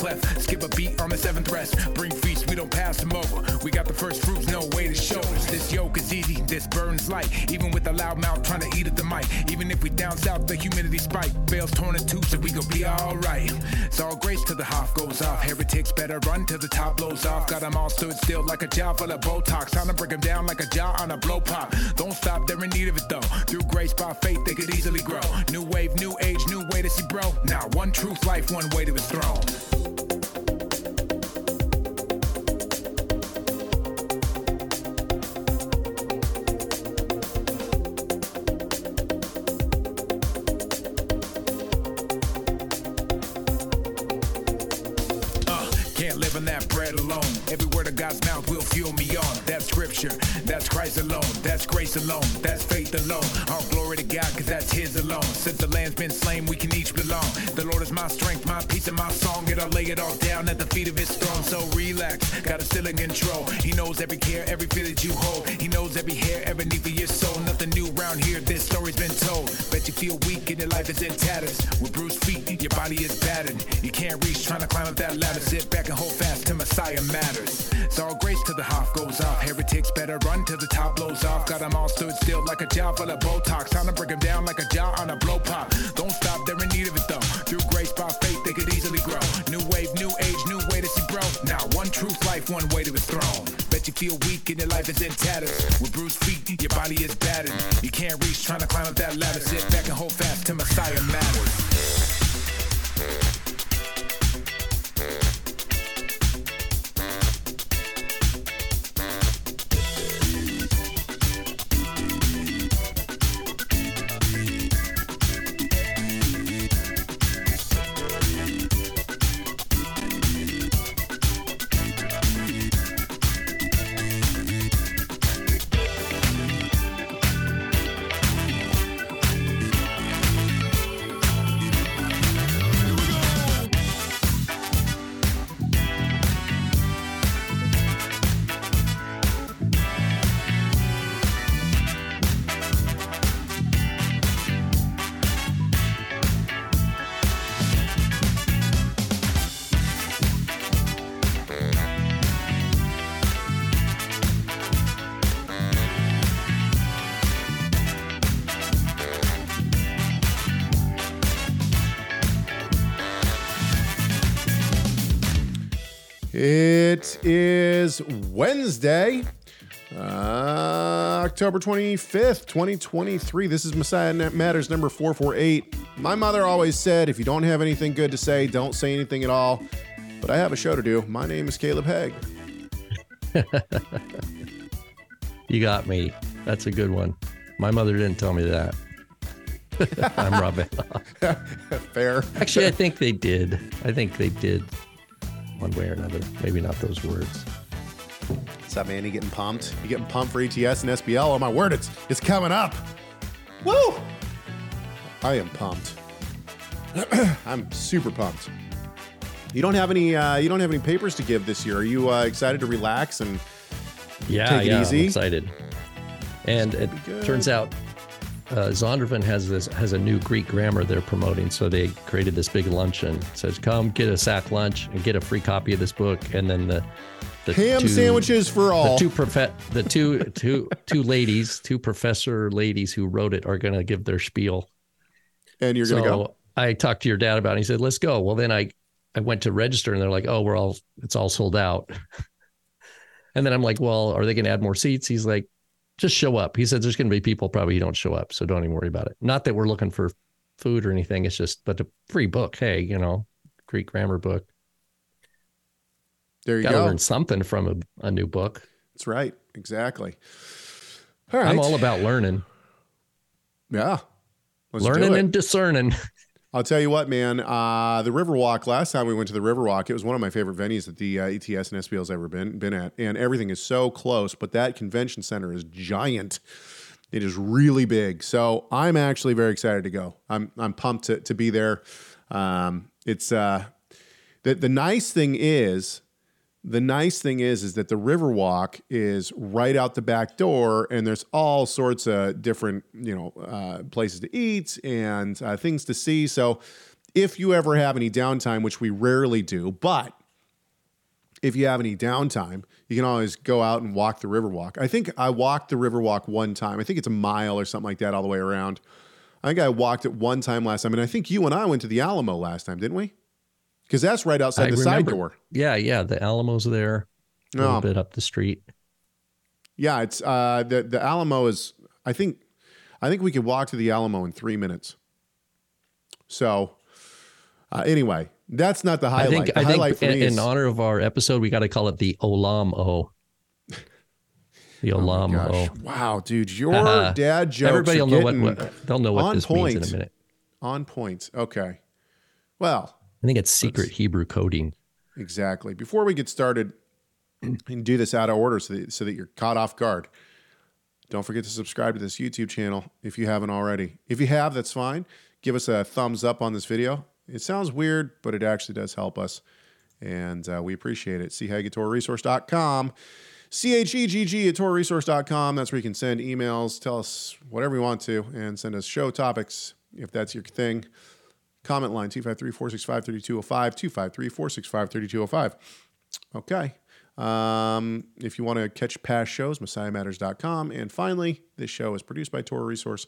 Skip a beat on the seventh rest. Bring feast, we don't pass them over. We got the first fruits, no way to show us. This yoke is easy, this burns light. Even with a loud mouth trying to eat at the mic. Even if we down south, the humidity spike. Bales torn in two, so we gon' be alright. It's all grace till the Hoff goes off. Heretics better run till the top blows off. Got them all stood still like a jaw full of Botox. Time to break them down like a jaw on a blow pop. Don't stop, they're in need of it though. Through grace by faith, they could easily grow. New wave, new age, new way to see bro. Now, one truth, life, one way to his throne. Alone. That's faith alone. All glory to God, cause that's His alone. Since the land's been slain, we can each belong. The Lord is my strength, my peace, and my song. It all lay it all down at the feet of His throne. So relax, got it still in control. He knows every care, every fear that you hold. He knows every hair, every need for your soul. Nothing new around here, this story's been told. Bet you feel weak and your life is in tatters. With bruised feet, your body is battered. You can't reach, trying to climb up that ladder. Sit back and hold fast to Messiah matters. Better run till the top blows off. Got them all stood still like a jaw full of Botox. Time to break them down like a jaw on a blow pop. Don't stop, they're in need of it though. Through grace by faith, they could easily grow. New wave, new age, new way to see bro. Now, one truth, life, one way to his throne. Bet you feel weak and your life is in tatters. With bruised feet, your body is battered. You can't reach, trying to climb up that ladder. Sit back and hold fast till Messiah matters. Wednesday, uh, October 25th, 2023. This is Messiah Net Matters number 448. My mother always said, if you don't have anything good to say, don't say anything at all. But I have a show to do. My name is Caleb Hegg. You got me. That's a good one. My mother didn't tell me that. I'm Rob. Fair. Actually, I think they did. I think they did one way or another. Maybe not those words. What's up, man? You getting pumped? You getting pumped for ETS and SBL? Oh my word, it's it's coming up. Woo! I am pumped. I'm super pumped. You don't have any uh, you don't have any papers to give this year. Are you uh, excited to relax and Yeah, Take it yeah, easy. I'm excited. And it turns out uh, Zondervan has this has a new Greek grammar they're promoting. So they created this big luncheon. It says come get a sack lunch and get a free copy of this book. And then the the ham two- sandwiches for all. The two profe- the two two two ladies, two professor ladies who wrote it are going to give their spiel. and you're so gonna go. I talked to your dad about it. He said, "Let's go." Well, then I I went to register and they're like, "Oh, we're all it's all sold out." and then I'm like, "Well, are they going to add more seats?" He's like, "Just show up." He said, "There's going to be people probably who don't show up, so don't even worry about it." Not that we're looking for food or anything. It's just, but a free book. Hey, you know, Greek grammar book. There you Got to go. learn something from a, a new book. That's right. Exactly. All right. I'm all about learning, yeah. Let's learning and discerning. I'll tell you what, man. Uh, the Riverwalk. Last time we went to the Riverwalk, it was one of my favorite venues that the uh, ETS and SBL's ever been been at, and everything is so close. But that convention center is giant. It is really big. So I'm actually very excited to go. I'm I'm pumped to to be there. Um, it's uh, the the nice thing is The nice thing is, is that the Riverwalk is right out the back door, and there's all sorts of different, you know, uh, places to eat and uh, things to see. So, if you ever have any downtime, which we rarely do, but if you have any downtime, you can always go out and walk the Riverwalk. I think I walked the Riverwalk one time. I think it's a mile or something like that all the way around. I think I walked it one time last time, and I think you and I went to the Alamo last time, didn't we? Because that's right outside I the side door. Yeah, yeah. The Alamo's there. A little No. bit up the street. Yeah, it's uh, the the Alamo is. I think, I think we could walk to the Alamo in three minutes. So, uh, anyway, that's not the I highlight. think the I highlight think in, me in honor of our episode, we got to call it the Olam O. The Oh my Olam gosh. O. Wow, dude, your dad jokes. Everybody will know what, what they'll know what this means in a minute. on point. Okay, well, I think it's secret Hebrew coding. Exactly. Before we get started and do this out of order so that, so that you're caught off guard, don't forget to subscribe to this YouTube channel if you haven't already. If you have, that's fine. Give us a thumbs up on this video. It sounds weird, but it actually does help us. And uh, we appreciate it. See chegg@torahresource.com. C-H-E-G-G at torahresource.com. That's where you can send emails, tell us whatever you want to, and send us show topics if that's your thing. Comment line 253 465 3205, 253 465 3205. Okay. Um, if you want to catch past shows, messiahmatters.com. And finally, this show is produced by Torah Resource.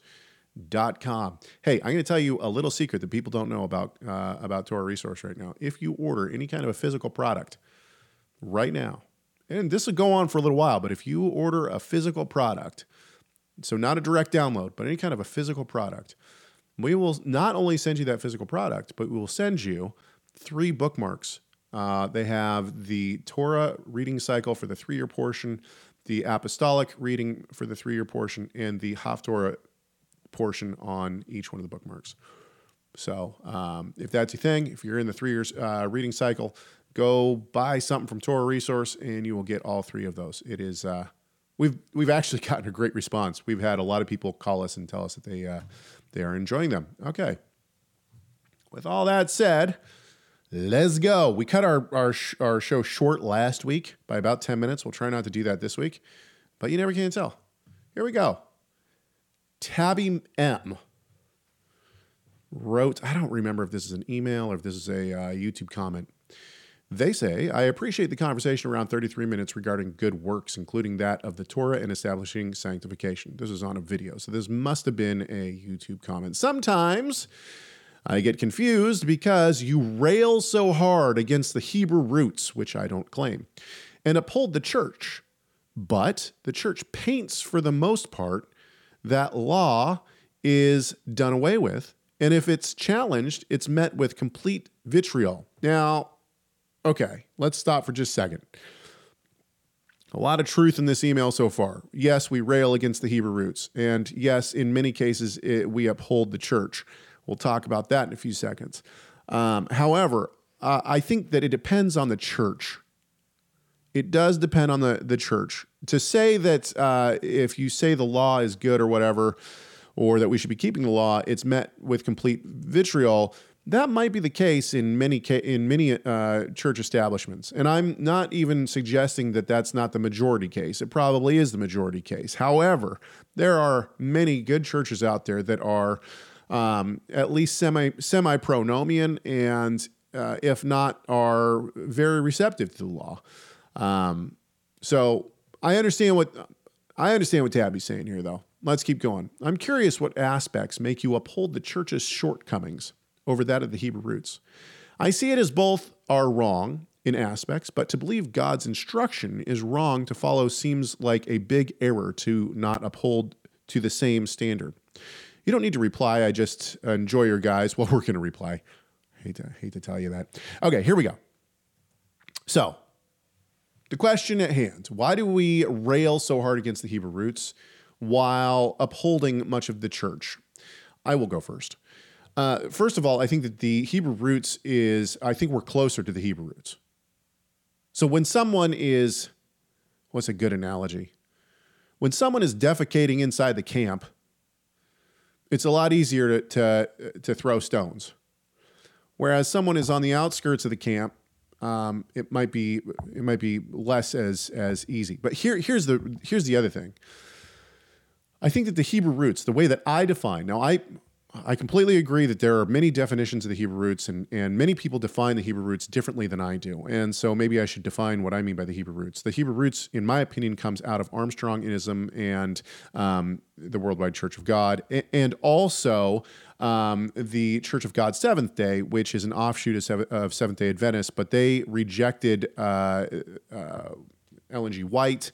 Dot com. Hey, I'm going to tell you a little secret that people don't know about, uh, about Torah Resource right now. If you order any kind of a physical product right now, and this will go on for a little while, but if you order a physical product, so not a direct download, but any kind of a physical product, we will not only send you that physical product, but we will send you three bookmarks. Uh, they have the Torah reading cycle for the three year portion, the apostolic reading for the three year portion, and the Haftorah portion on each one of the bookmarks. So um, if that's your thing, if you're in the three years uh, reading cycle, go buy something from Torah Resource, and you will get all three of those. It is uh, we've we've actually gotten a great response. We've had a lot of people call us and tell us that they uh, they are enjoying them. Okay. With all that said, let's go. We cut our our our show short last week by about ten minutes. We'll try not to do that this week, but you never can tell. Here we go. Tabby M wrote, I don't remember if this is an email or if this is a uh, YouTube comment. They say, I appreciate the conversation around 33 minutes regarding good works, including that of the Torah and establishing sanctification. This is on a video, so this must have been a YouTube comment. Sometimes I get confused because you rail so hard against the Hebrew roots, which I don't claim, and uphold the church. But the church paints, for the most part, that law is done away with. And if it's challenged, it's met with complete vitriol. Now, okay, let's stop for just a second. A lot of truth in this email so far. Yes, we rail against the Hebrew roots. And yes, in many cases, it, we uphold the church. We'll talk about that in a few seconds. Um, however, uh, I think that it depends on the church. It does depend on the, the church. To say that uh, if you say the law is good or whatever, or that we should be keeping the law, it's met with complete vitriol. That might be the case in many ca- in many uh, church establishments, and I'm not even suggesting that that's not the majority case. It probably is the majority case. However, there are many good churches out there that are um, at least semi semi pronomian, and uh, if not, are very receptive to the law. Um, so I understand what I understand what Tabby's saying here, though. Let's keep going. I'm curious what aspects make you uphold the church's shortcomings over that of the Hebrew roots. I see it as both are wrong in aspects, but to believe God's instruction is wrong to follow seems like a big error to not uphold to the same standard. You don't need to reply. I just enjoy your guys. Well, we're going to reply. I Hate to hate to tell you that. Okay, here we go. So, the question at hand: Why do we rail so hard against the Hebrew roots while upholding much of the church? I will go first. Uh, first of all, I think that the Hebrew roots is, I think we're closer to the Hebrew roots. So when someone is, what's a good analogy? When someone is defecating inside the camp, it's a lot easier to, to, to throw stones. Whereas someone is on the outskirts of the camp, um, it might be it might be less as as easy. But here here's the here's the other thing. I think that the Hebrew roots, the way that I define now, I I completely agree that there are many definitions of the Hebrew roots, and, and many people define the Hebrew roots differently than I do. And so maybe I should define what I mean by the Hebrew roots. The Hebrew roots, in my opinion, comes out of Armstrongism and um, the Worldwide Church of God, and also um, the Church of God Seventh Day, which is an offshoot of, Seventh Day Adventists, but they rejected. Uh, uh, Ellen G. White,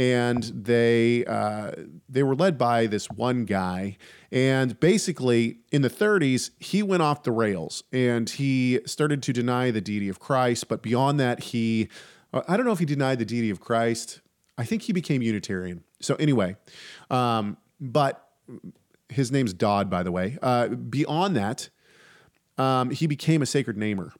and they uh, they were led by this one guy. And basically, in the 30s, he went off the rails and he started to deny the deity of Christ. But beyond that, he I don't know if he denied the deity of Christ. I think he became Unitarian. So anyway, um, but his name's Dodd, by the way. Uh, beyond that, um, he became a sacred namer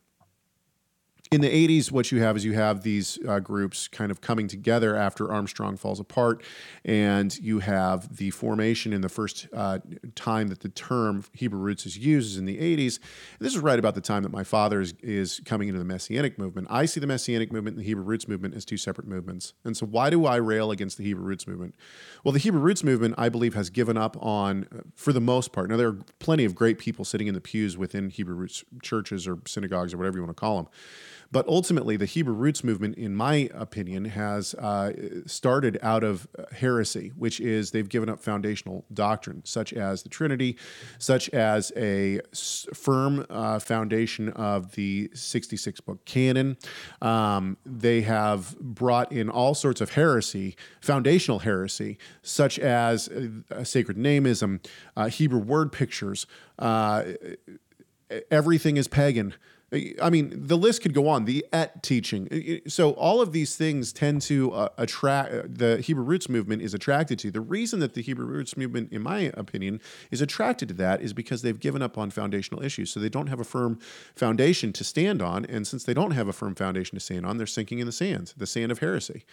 in the 80s what you have is you have these uh, groups kind of coming together after armstrong falls apart and you have the formation in the first uh, time that the term hebrew roots is used is in the 80s this is right about the time that my father is, is coming into the messianic movement. I see the messianic movement and the hebrew roots movement as two separate movements. And so why do i rail against the hebrew roots movement? Well the hebrew roots movement i believe has given up on uh, for the most part. Now there are plenty of great people sitting in the pews within hebrew roots churches or synagogues or whatever you want to call them but ultimately, the Hebrew roots movement, in my opinion, has uh, started out of heresy, which is they've given up foundational doctrine, such as the Trinity, such as a firm uh, foundation of the 66 book canon. Um, they have brought in all sorts of heresy, foundational heresy, such as uh, sacred nameism, uh, Hebrew word pictures. Uh, everything is pagan. I mean, the list could go on. The et teaching. So all of these things tend to uh, attract. Uh, the Hebrew roots movement is attracted to. The reason that the Hebrew roots movement, in my opinion, is attracted to that is because they've given up on foundational issues. So they don't have a firm foundation to stand on, and since they don't have a firm foundation to stand on, they're sinking in the sand, the sand of heresy.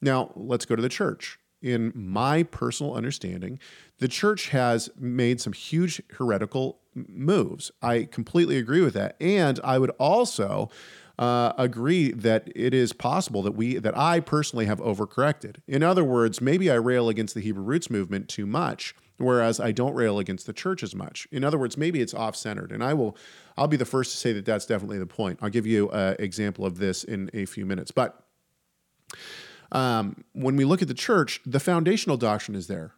Now let's go to the church in my personal understanding, the church has made some huge heretical moves. I completely agree with that. And I would also uh, agree that it is possible that we that I personally have overcorrected. In other words, maybe I rail against the Hebrew roots movement too much, whereas I don't rail against the church as much. In other words, maybe it's off-centered, and I will I'll be the first to say that that's definitely the point. I'll give you an example of this in a few minutes, but. Um, when we look at the church, the foundational doctrine is there.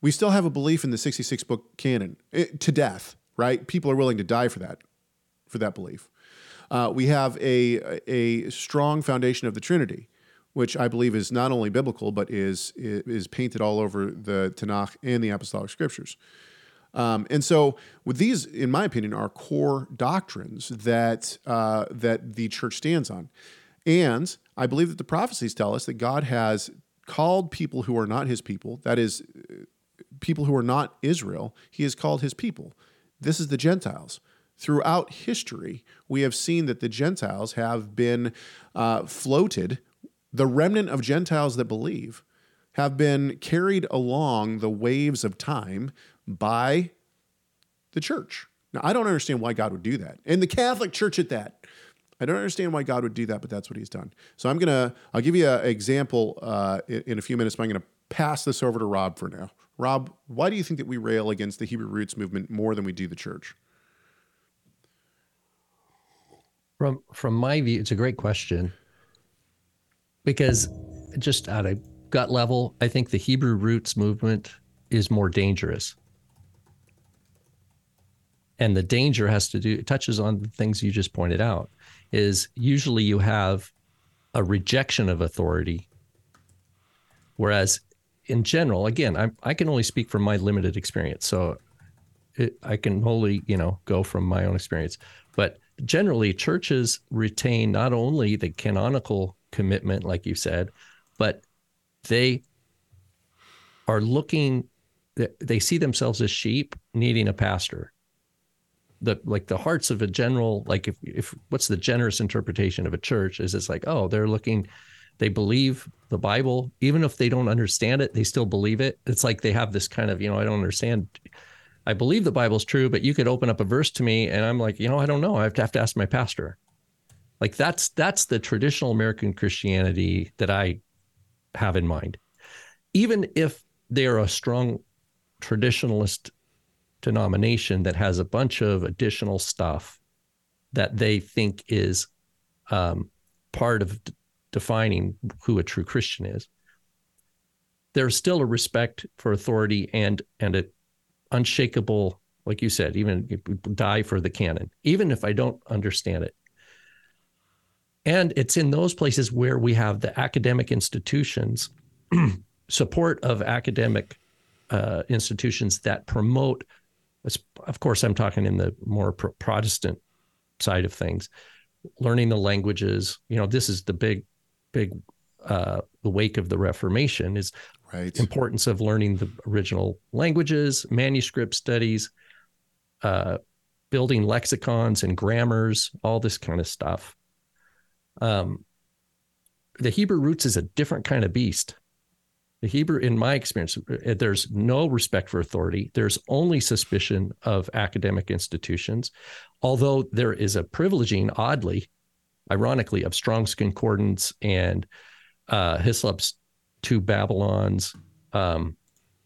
We still have a belief in the 66 book canon it, eh, to death, right? People are willing to die for that, for that belief. Uh, we have a, a strong foundation of the Trinity, which I believe is not only biblical, but is, is painted all over the Tanakh and the Apostolic Scriptures. Um, and so, with these, in my opinion, are core doctrines that uh, that the church stands on. And I believe that the prophecies tell us that God has called people who are not His people, that is, people who are not Israel, he has called his people. This is the Gentiles. Throughout history, we have seen that the Gentiles have been uh, floated, the remnant of Gentiles that believe have been carried along the waves of time by the church. Now, I don't understand why God would do that. And the Catholic Church at that. I don't understand why God would do that, but that's what he's done. So I'm to, I'll give you an example uh, in, in a few minutes, but I'm to pass this over to Rob for now. Rob, why do you think that we rail against the Hebrew roots movement more than we do the church? From from my view, it's a great question. Because just at a gut level, I think the Hebrew roots movement is more dangerous. And the danger has to do it touches on the things you just pointed out is usually you have a rejection of authority whereas in general, again, I, I can only speak from my limited experience. So it, I can only, you know, go from my own experience. But generally, churches retain not only the canonical commitment, like you said, but they are looking, they see themselves as sheep needing a pastor. The like the hearts of a general, like if if what's the generous interpretation of a church is it's like, oh, they're looking they believe the Bible, even if they don't understand it, they still believe it. It's like they have this kind of, you know, I don't understand. I believe the Bible's true, but you could open up a verse to me and I'm like, you know, I don't know. I have to have to ask my pastor. Like that's that's the traditional American Christianity that I have in mind. Even if they're a strong traditionalist denomination that has a bunch of additional stuff that they think is um, part of d- defining who a true Christian is. There's still a respect for authority and and an unshakable, like you said, even die for the canon, even if I don't understand it. And it's in those places where we have the academic institutions, support of academic uh, institutions that promote. Of course, I'm talking in the more Protestant side of things, learning the languages. You know, this is the big, big, uh, the wake of the Reformation is right. importance of learning the original languages, manuscript studies, uh, building lexicons and grammars, all this kind of stuff. Um, the Hebrew roots is a different kind of beast. The Hebrew, in my experience, uh, there's no respect for authority. There's only suspicion of academic institutions, although there is a privileging, oddly, ironically, of Strong's Concordance and uh, Hislop's two Babylons, um,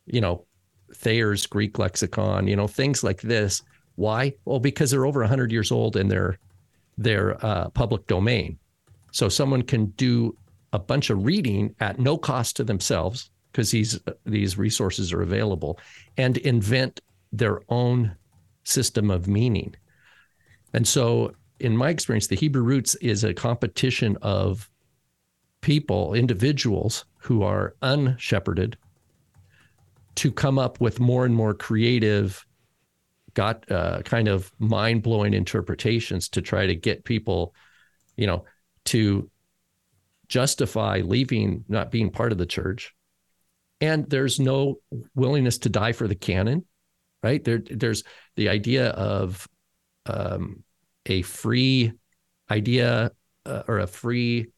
you know, Thayer's Greek lexicon, you know, things like this. Why? Well, because they're over 100 years old and they're they're uh, public domain. So someone can do a bunch of reading at no cost to themselves because these these resources are available and invent their own system of meaning. And so in my experience the Hebrew roots is a competition of people, individuals who are unshepherded to come up with more and more creative got uh, kind of mind-blowing interpretations to try to get people you know to justify leaving, not being part of the church. And there's no willingness to die for the canon, right? There, there's the idea of um, a free idea uh, or a free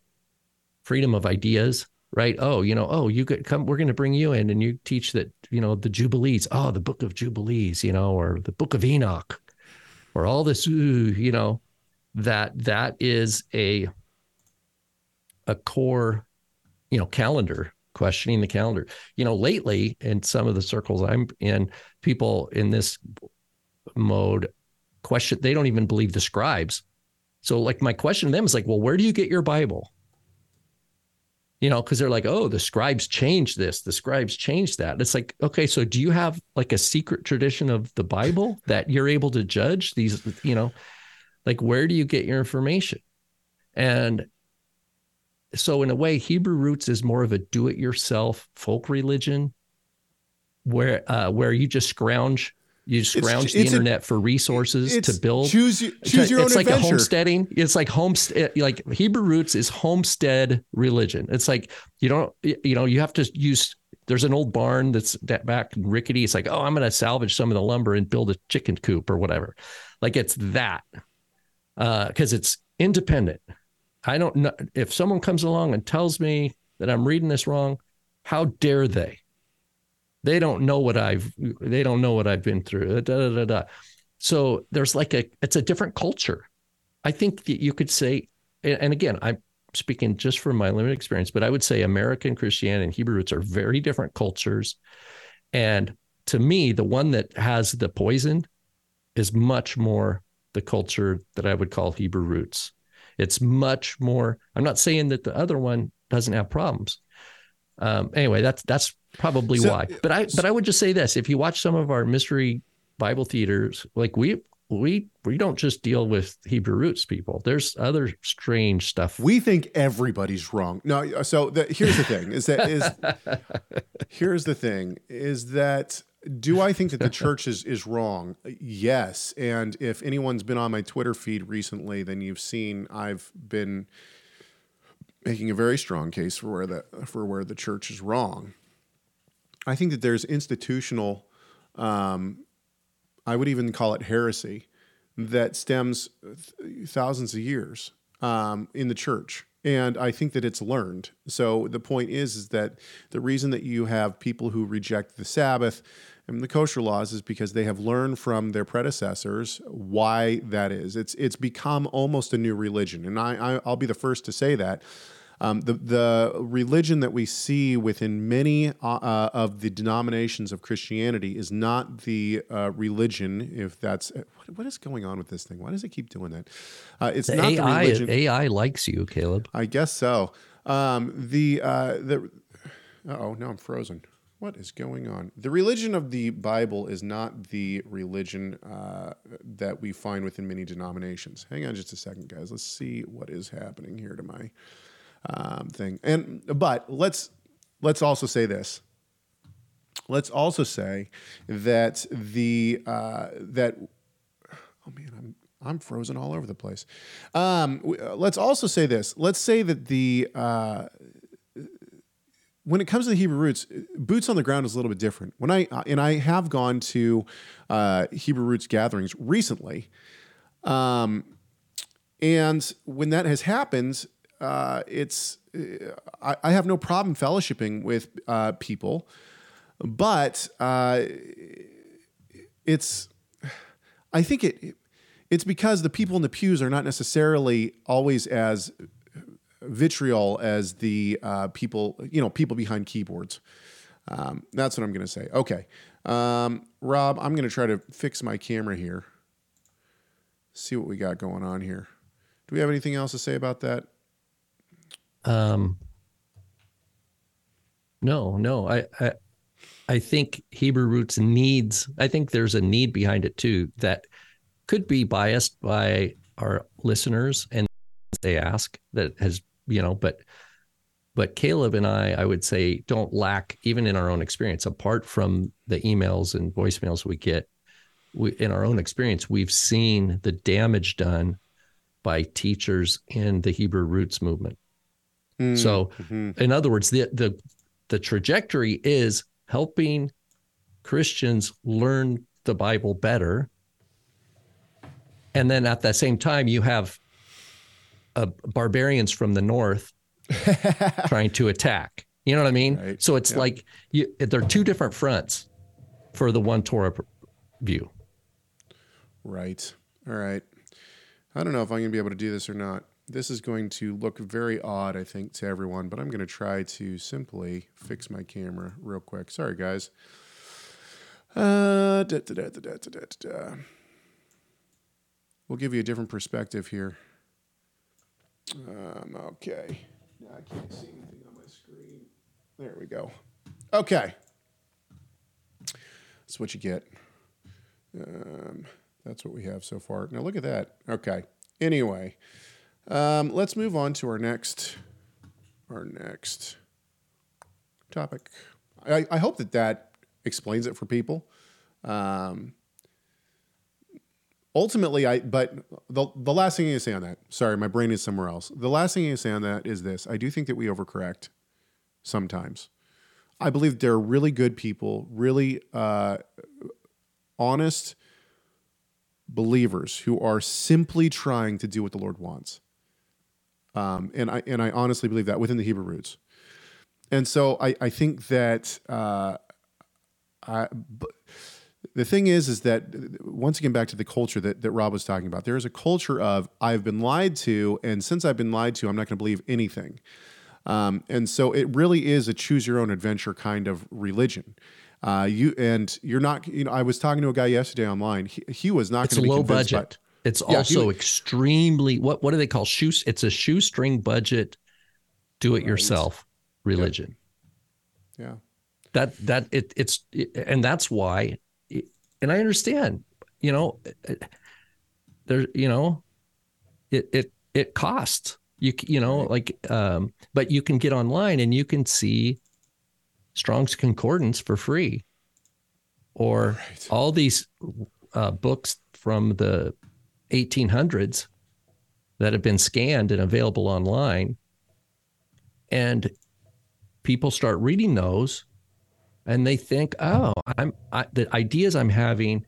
freedom of ideas, right? Oh, you know, oh, you could come, we're going to bring you in and you teach that, you know, the Jubilees, oh, the book of Jubilees, you know, or the book of Enoch, or all this, you know, that that is a a core, you know, calendar, questioning the calendar. You know, lately in some of the circles I'm in, people in this mode question, they don't even believe the scribes. So, like, my question to them is like, well, where do you get your Bible? You know, because they're like, oh, the scribes changed this, the scribes changed that. It's like, okay, so do you have like a secret tradition of the Bible that you're able to judge these, you know, like where do you get your information? And so in a way, Hebrew roots is more of a do-it-yourself folk religion, where uh, where you just scrounge you scrounge it's, the it's internet a, for resources to build. Choose, choose your it's own like adventure. a homesteading. It's like homestead. Like Hebrew roots is homestead religion. It's like you don't, you know, you have to use. There's an old barn that's back rickety. It's like, oh, I'm going to salvage some of the lumber and build a chicken coop or whatever. Like it's that because uh, it's independent. I don't know if someone comes along and tells me that I'm reading this wrong, how dare they? They don't know what I've they don't know what I've been through. Da, da, da, da. so there's like a it's a different culture. I think that you could say, and again, I'm speaking just from my limited experience, but I would say American Christianity and Hebrew roots are very different cultures. And to me, the one that has the poison is much more the culture that I would call Hebrew roots. It's much more. I'm not saying that the other one doesn't have problems. Um, anyway, that's that's probably so, why. But I but I would just say this: if you watch some of our mystery Bible theaters, like we we we don't just deal with Hebrew roots people. There's other strange stuff. We think everybody's wrong. No, so the, here's the thing: is that is here's the thing is that do I think that the church is is wrong? Yes. And if anyone's been on my Twitter feed recently, then you've seen I've been making a very strong case for where the for where the church is wrong. I think that there's institutional, um, I would even call it heresy, that stems th- thousands of years um, in the church. And I think that it's learned. So the point is, is that the reason that you have people who reject the Sabbath and the kosher laws is because they have learned from their predecessors why that is. It's it's become almost a new religion, and I, I I'll be the first to say that. Um, the the religion that we see within many uh, uh, of the denominations of Christianity is not the uh, religion. If that's what, what is going on with this thing? Why does it keep doing that? Uh, it's The not the AI religion. AI likes you, Caleb. I guess so. Um, the uh, the oh now I'm frozen. What is going on? The religion of the Bible is not the religion uh, that we find within many denominations. Hang on just a second, guys. Let's see what is happening here to my um, thing. And but let's let's also say this. Let's also say that the uh, that oh man, I'm I'm frozen all over the place. Um, w- uh, let's also say this. Let's say that the uh, when it comes to the Hebrew roots, boots on the ground is a little bit different. When I uh, and I have gone to uh, Hebrew roots gatherings recently, um, and when that has happened, uh, it's uh, I, I have no problem fellowshipping with uh, people, but uh, it's I think it it's because the people in the pews are not necessarily always as vitriol as the uh, people you know people behind keyboards. Um, that's what I'm going to say. Okay, um, Rob, I'm going to try to fix my camera here. See what we got going on here. Do we have anything else to say about that? Um, no, no. I, I I think Hebrew roots needs. I think there's a need behind it too that could be biased by our listeners and they ask that has you know, but but Caleb and I, I would say, don't lack even in our own experience. Apart from the emails and voicemails we get, we, in our own experience, we've seen the damage done by teachers in the Hebrew roots movement. So, in other words, the the the trajectory is helping Christians learn the Bible better, and then at the same time, you have uh, barbarians from the north trying to attack. You know what I mean? Right. So it's Yeah. like you, there are two different fronts for the one Torah view. Right. All right. I don't know if I'm going to be able to do this or not. This is going to look very odd, I think, to everyone, but I'm going to try to simply fix my camera real quick. Sorry, guys. Uh, da, da, da, we'll give you a different perspective here. Um, okay. I can't see anything on my screen. There we go. Okay. That's what you get. Um, that's what we have so far. Now look at that. Okay. Anyway um, let's move on to our next our next topic. I, I hope that that explains it for people. Um, ultimately, I but the the last thing I say on that. Sorry, my brain is somewhere else. The last thing I say on that is this: I do think that we overcorrect sometimes. I believe there are really good people, really uh, honest believers who are simply trying to do what the Lord wants. Um, and I and I honestly believe that within the Hebrew roots. And so I, I think that uh, I, the thing is is that once again back to the culture that, that Rob was talking about. There is a culture of I've been lied to, and since I've been lied to, I'm not going to believe anything. Um, and so it really is a choose your own adventure kind of religion. Uh, you and you're not. You know, I was talking to a guy yesterday online. He, he was not going to be low convinced by- budget. It's Yeah, also extremely what what do they call shoe? It's a shoestring budget, do it yourself religion. yeah. That that it it's and that's why, and I understand. You know, there you know, it it it costs you you know like um but you can get online and you can see Strong's Concordance for free, or Right. all these uh, books from the 1800s that have been scanned and available online, and people start reading those, and they think, "Oh, I'm I, the ideas I'm having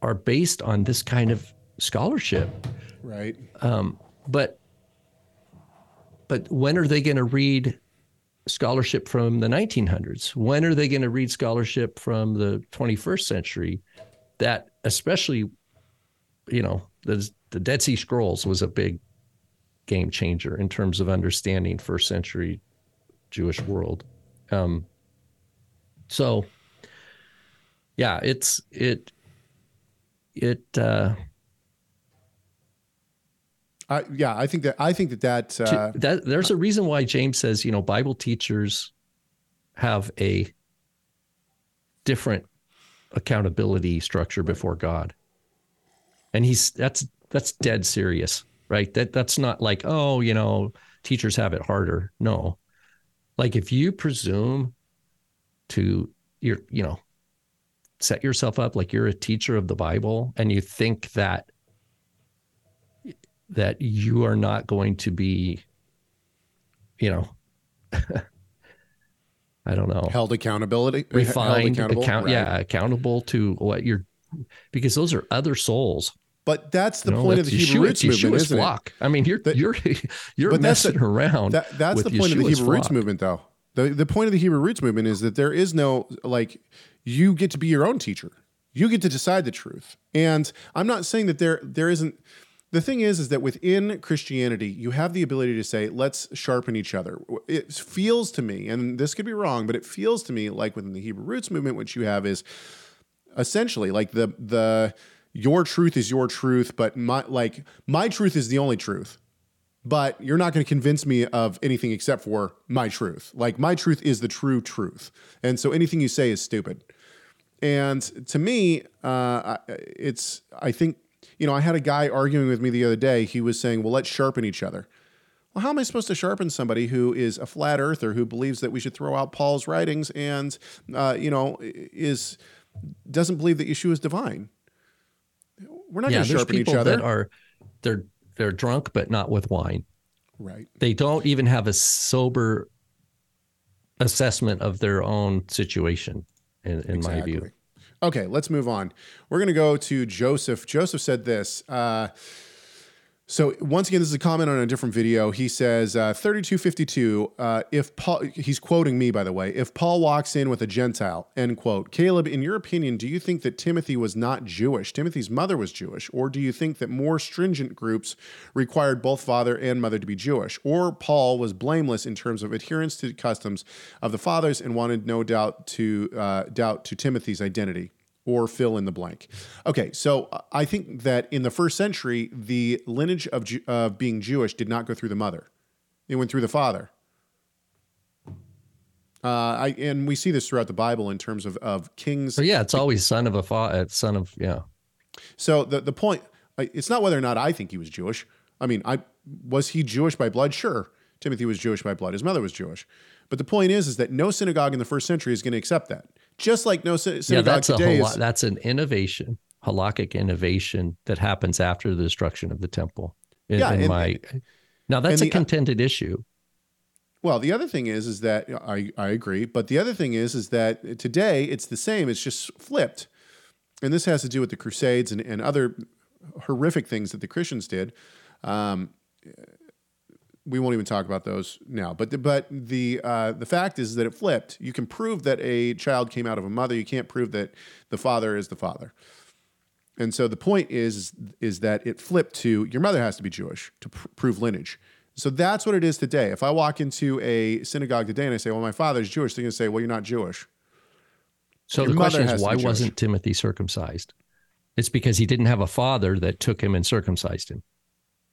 are based on this kind of scholarship." Right. Um, but but when are they going to read scholarship from the 1900s? When are they going to read scholarship from the 21st century? That especially, you know, the the Dead Sea Scrolls was a big game changer in terms of understanding first century Jewish world. Um, so, yeah, it's it it. Uh, I, yeah, I think that I think that that, uh, that there's a reason why James says you know Bible teachers have a different accountability structure before God, and he's that's that's dead serious, right? That that's not like oh you know teachers have it harder. No, like if you presume to you're you know set yourself up like you're a teacher of the Bible and you think that that you are not going to be, you know, I don't know, held accountability, refined, accountable, account, right. yeah, accountable to what you're, because those are other souls. But that's the know, point of the Hebrew roots movement, isn't flock. it? I mean, you're that, you're you're messing the, around. That, that's the point Yeshua's of the Hebrew flock. roots movement, though. The the point of the Hebrew roots movement is that there is no like you get to be your own teacher. You get to decide the truth. And I'm not saying that there there isn't the thing is is that within christianity you have the ability to say let's sharpen each other it feels to me and this could be wrong but it feels to me like within the hebrew roots movement what you have is essentially like the the your truth is your truth but my like my truth is the only truth but you're not going to convince me of anything except for my truth like my truth is the true truth and so anything you say is stupid and to me uh, it's i think you know, I had a guy arguing with me the other day. He was saying, well, let's sharpen each other. Well, how am I supposed to sharpen somebody who is a flat earther who believes that we should throw out Paul's writings and, uh, you know, is doesn't believe that Yeshua is divine? We're not yeah, going to sharpen people each other. That are they're they're drunk, but not with wine. Right. They don't even have a sober assessment of their own situation. In, in exactly. my view. Okay, let's move on. We're going to go to Joseph. Joseph said this. Uh, so once again, this is a comment on a different video. He says, uh, 3252, uh, if Paul, he's quoting me, by the way, if Paul walks in with a Gentile, end quote. Caleb, in your opinion, do you think that Timothy was not Jewish? Timothy's mother was Jewish. Or do you think that more stringent groups required both father and mother to be Jewish? Or Paul was blameless in terms of adherence to the customs of the fathers and wanted no doubt to, uh, doubt to Timothy's identity? Or fill in the blank. Okay, so uh, I think that in the first century, the lineage of uh, being Jewish did not go through the mother; it went through the father. Uh, I and we see this throughout the Bible in terms of of kings. So yeah, it's always son of a father, son of yeah. So the the point, it's not whether or not I think he was Jewish. I mean, I was he Jewish by blood? Sure, Timothy was Jewish by blood. His mother was Jewish. But the point is, is that no synagogue in the first century is going to accept that just like no synagogue yeah, that's today a is, that's an innovation, halakhic innovation that happens after the destruction of the temple. In, yeah, in and, my now that's a the, uh, contended issue. Well, the other thing is, is that I, I agree, but the other thing is, is that today it's the same. It's just flipped, and this has to do with the Crusades and, and other horrific things that the Christians did. Um, we won't even talk about those now. But the, but the uh, the fact is that it flipped. You can prove that a child came out of a mother. You can't prove that the father is the father. And so the point is is that it flipped to your mother has to be Jewish to pr- prove lineage. So that's what it is today. If I walk into a synagogue today and I say, "Well, my father's Jewish," they're going to say, "Well, you're not Jewish." So Your the question is, why wasn't Timothy circumcised? It's because he didn't have a father that took him and circumcised him.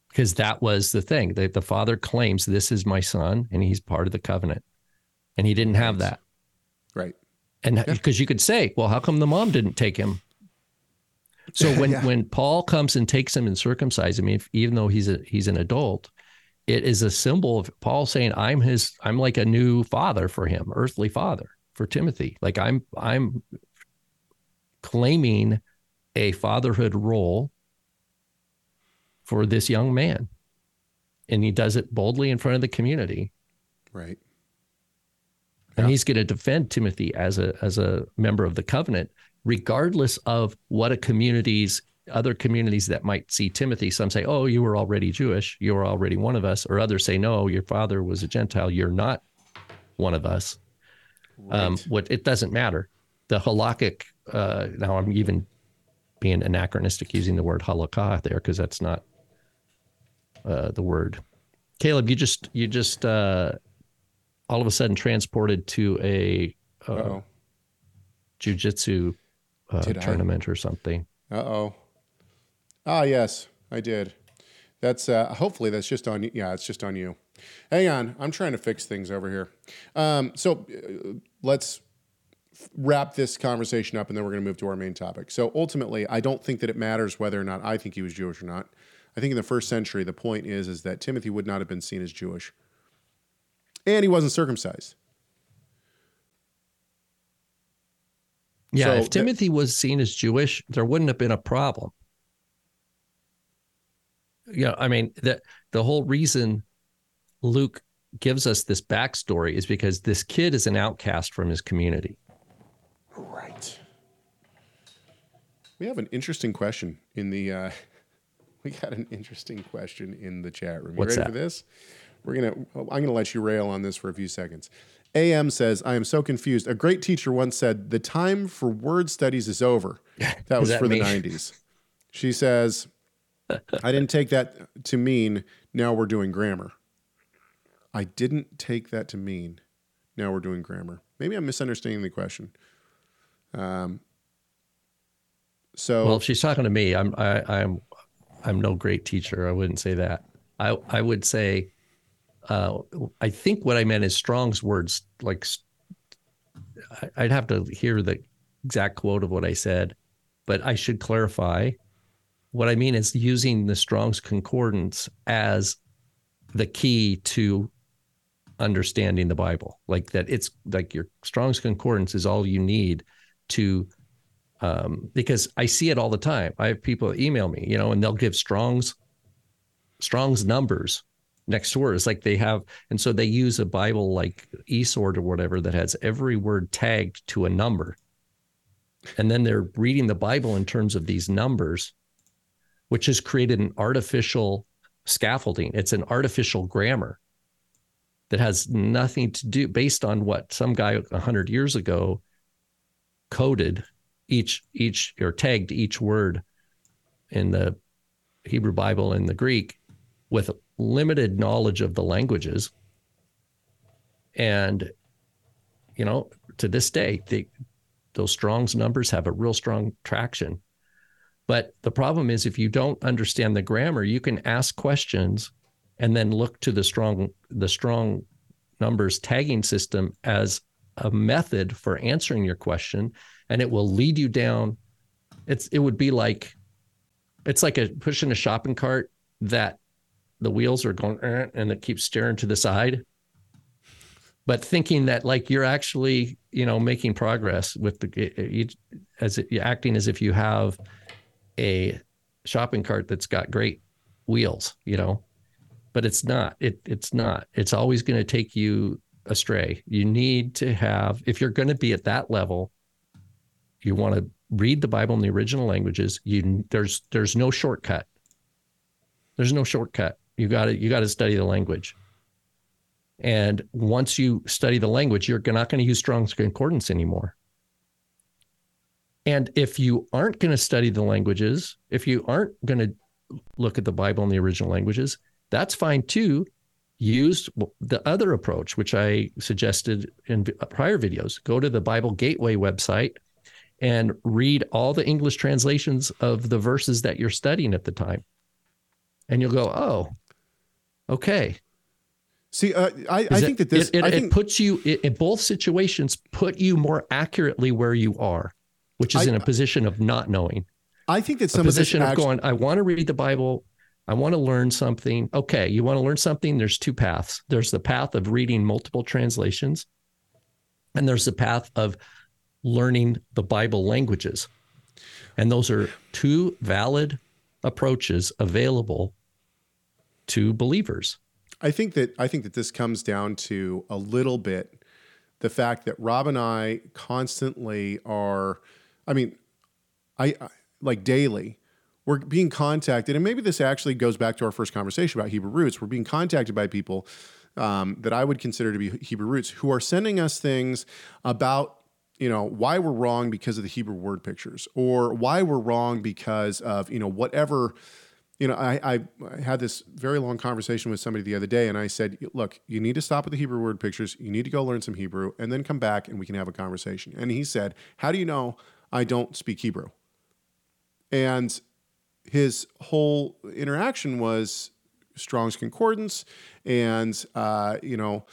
Because that was the thing. The, the father claims this is my son and he's part of the covenant. And he didn't have that. Right. And because you could say, well, how come the mom didn't take him? So when Yeah. when Paul comes and takes him and circumcises him, if, even though he's a he's an adult, it is a symbol of Paul saying, "I'm his. I'm like a new father for him, earthly father for Timothy. Like I'm I'm claiming a fatherhood role for this young man, and he does it boldly in front of the community." Right. and Yeah. he's going to defend Timothy as a as a member of the covenant, regardless of what a community's other communities that might see Timothy, some say, "Oh, you were already Jewish. You were already one of us," or others say, "No, your father was a Gentile. You're not one of us." Um, what it doesn't matter. The halakhic. Uh, now I'm even being anachronistic using the word halakha there because that's not uh, the word. Caleb, you just you just uh, all of a sudden transported to a uh, jujitsu uh, Did I? tournament or something. Uh oh. Ah, yes, I did. That's uh, hopefully that's just on. Yeah, it's just on you. Hang on, I'm trying to fix things over here. Um, so uh, let's wrap this conversation up, and then we're going to move to our main topic. So ultimately, I don't think that it matters whether or not I think he was Jewish or not. I think in the first century, the point is is that Timothy would not have been seen as Jewish, and he wasn't circumcised. Yeah, So if that- Timothy was seen as Jewish, there wouldn't have been a problem. Yeah, I mean the the whole reason Luke gives us this backstory is because this kid is an outcast from his community. Right. We have an interesting question in the. Uh, we got an interesting question in the chat room. You What's ready that? for this? We're gonna. I'm gonna let you rail on this for a few seconds. AM says, "I am so confused. A great teacher once said, "The time for word studies is over." That was that for the '90s. She says, "I didn't take that to mean now we're doing grammar. I didn't take that to mean now we're doing grammar. Maybe I'm misunderstanding the question." Um, so Well, if she's talking to me, I'm I, I'm I'm no great teacher. I wouldn't say that. I I would say, uh, I think what I meant is Strong's words. Like, I'd have to hear the exact quote of what I said, but I should clarify. What I mean is using the Strong's concordance as the key to understanding the Bible. Like that, it's like your Strong's concordance is all you need to um, because I see it all the time. I have people email me, you know, and they'll give Strong's Strong's numbers next to words, like they have, and so they use a Bible like eSword or whatever that has every word tagged to a number, and then they're reading the Bible in terms of these numbers, which has created an artificial scaffolding. It's an artificial grammar that has nothing to do based on what some guy a hundred years ago coded each each or tagged each word in the Hebrew Bible and the Greek with limited knowledge of the languages. And you know, to this day, they, those Strong's numbers have a real strong traction. But the problem is if you don't understand the grammar, you can ask questions and then look to the strong the strong numbers tagging system as a method for answering your question and it will lead you down. It's it would be like it's like a pushing a shopping cart that the wheels are going "Eh," and it keeps staring to the side. But thinking that like you're actually you know making progress with the as it, acting as if you have a shopping cart that's got great wheels you know? But it's not it it's not. It's always going to take you astray. You need to have if you're going to be at that level you want to read the bible in the original languages you there's there's no shortcut. There's no shortcut. You got to you got to study the language. And once you study the language you're not going to use strong's concordance anymore. And if you aren't going to study the languages if you aren't going to look at the bible in the original languages that's fine too. Use the other approach which i suggested in prior videos. Go to the bible gateway website and read all the English translations of the verses that you're studying at the time. And you'll go, oh, okay. see, uh, I, I think it- that this. it, it, I it think puts you in both situations put you more accurately where you are, which is I- in a position of not knowing, I think that a some of this position of actu- going, I want to read the Bible. I want to learn something. Okay, you want to learn something? There's two paths. There's the path of reading multiple translations, and there's the path of learning the Bible languages. And those are two valid approaches available to believers. I think that I think that this comes down to a little bit the fact that Rob and I constantly are I mean I, I like daily we're being contacted, and maybe this actually goes back to our first conversation about Hebrew roots. We're being contacted by people um, that I would consider to be Hebrew roots who are sending us things about you know why we're wrong because of the Hebrew word pictures, or why we're wrong because of you know whatever. You know, I, I had this very long conversation with somebody the other day, and I said, "Look, you need to stop with the Hebrew word pictures. You need to go learn some Hebrew, and then come back and we can have a conversation." And he said, "How do you know I don't speak Hebrew?" And his whole interaction was Strong's Concordance, and uh, you know,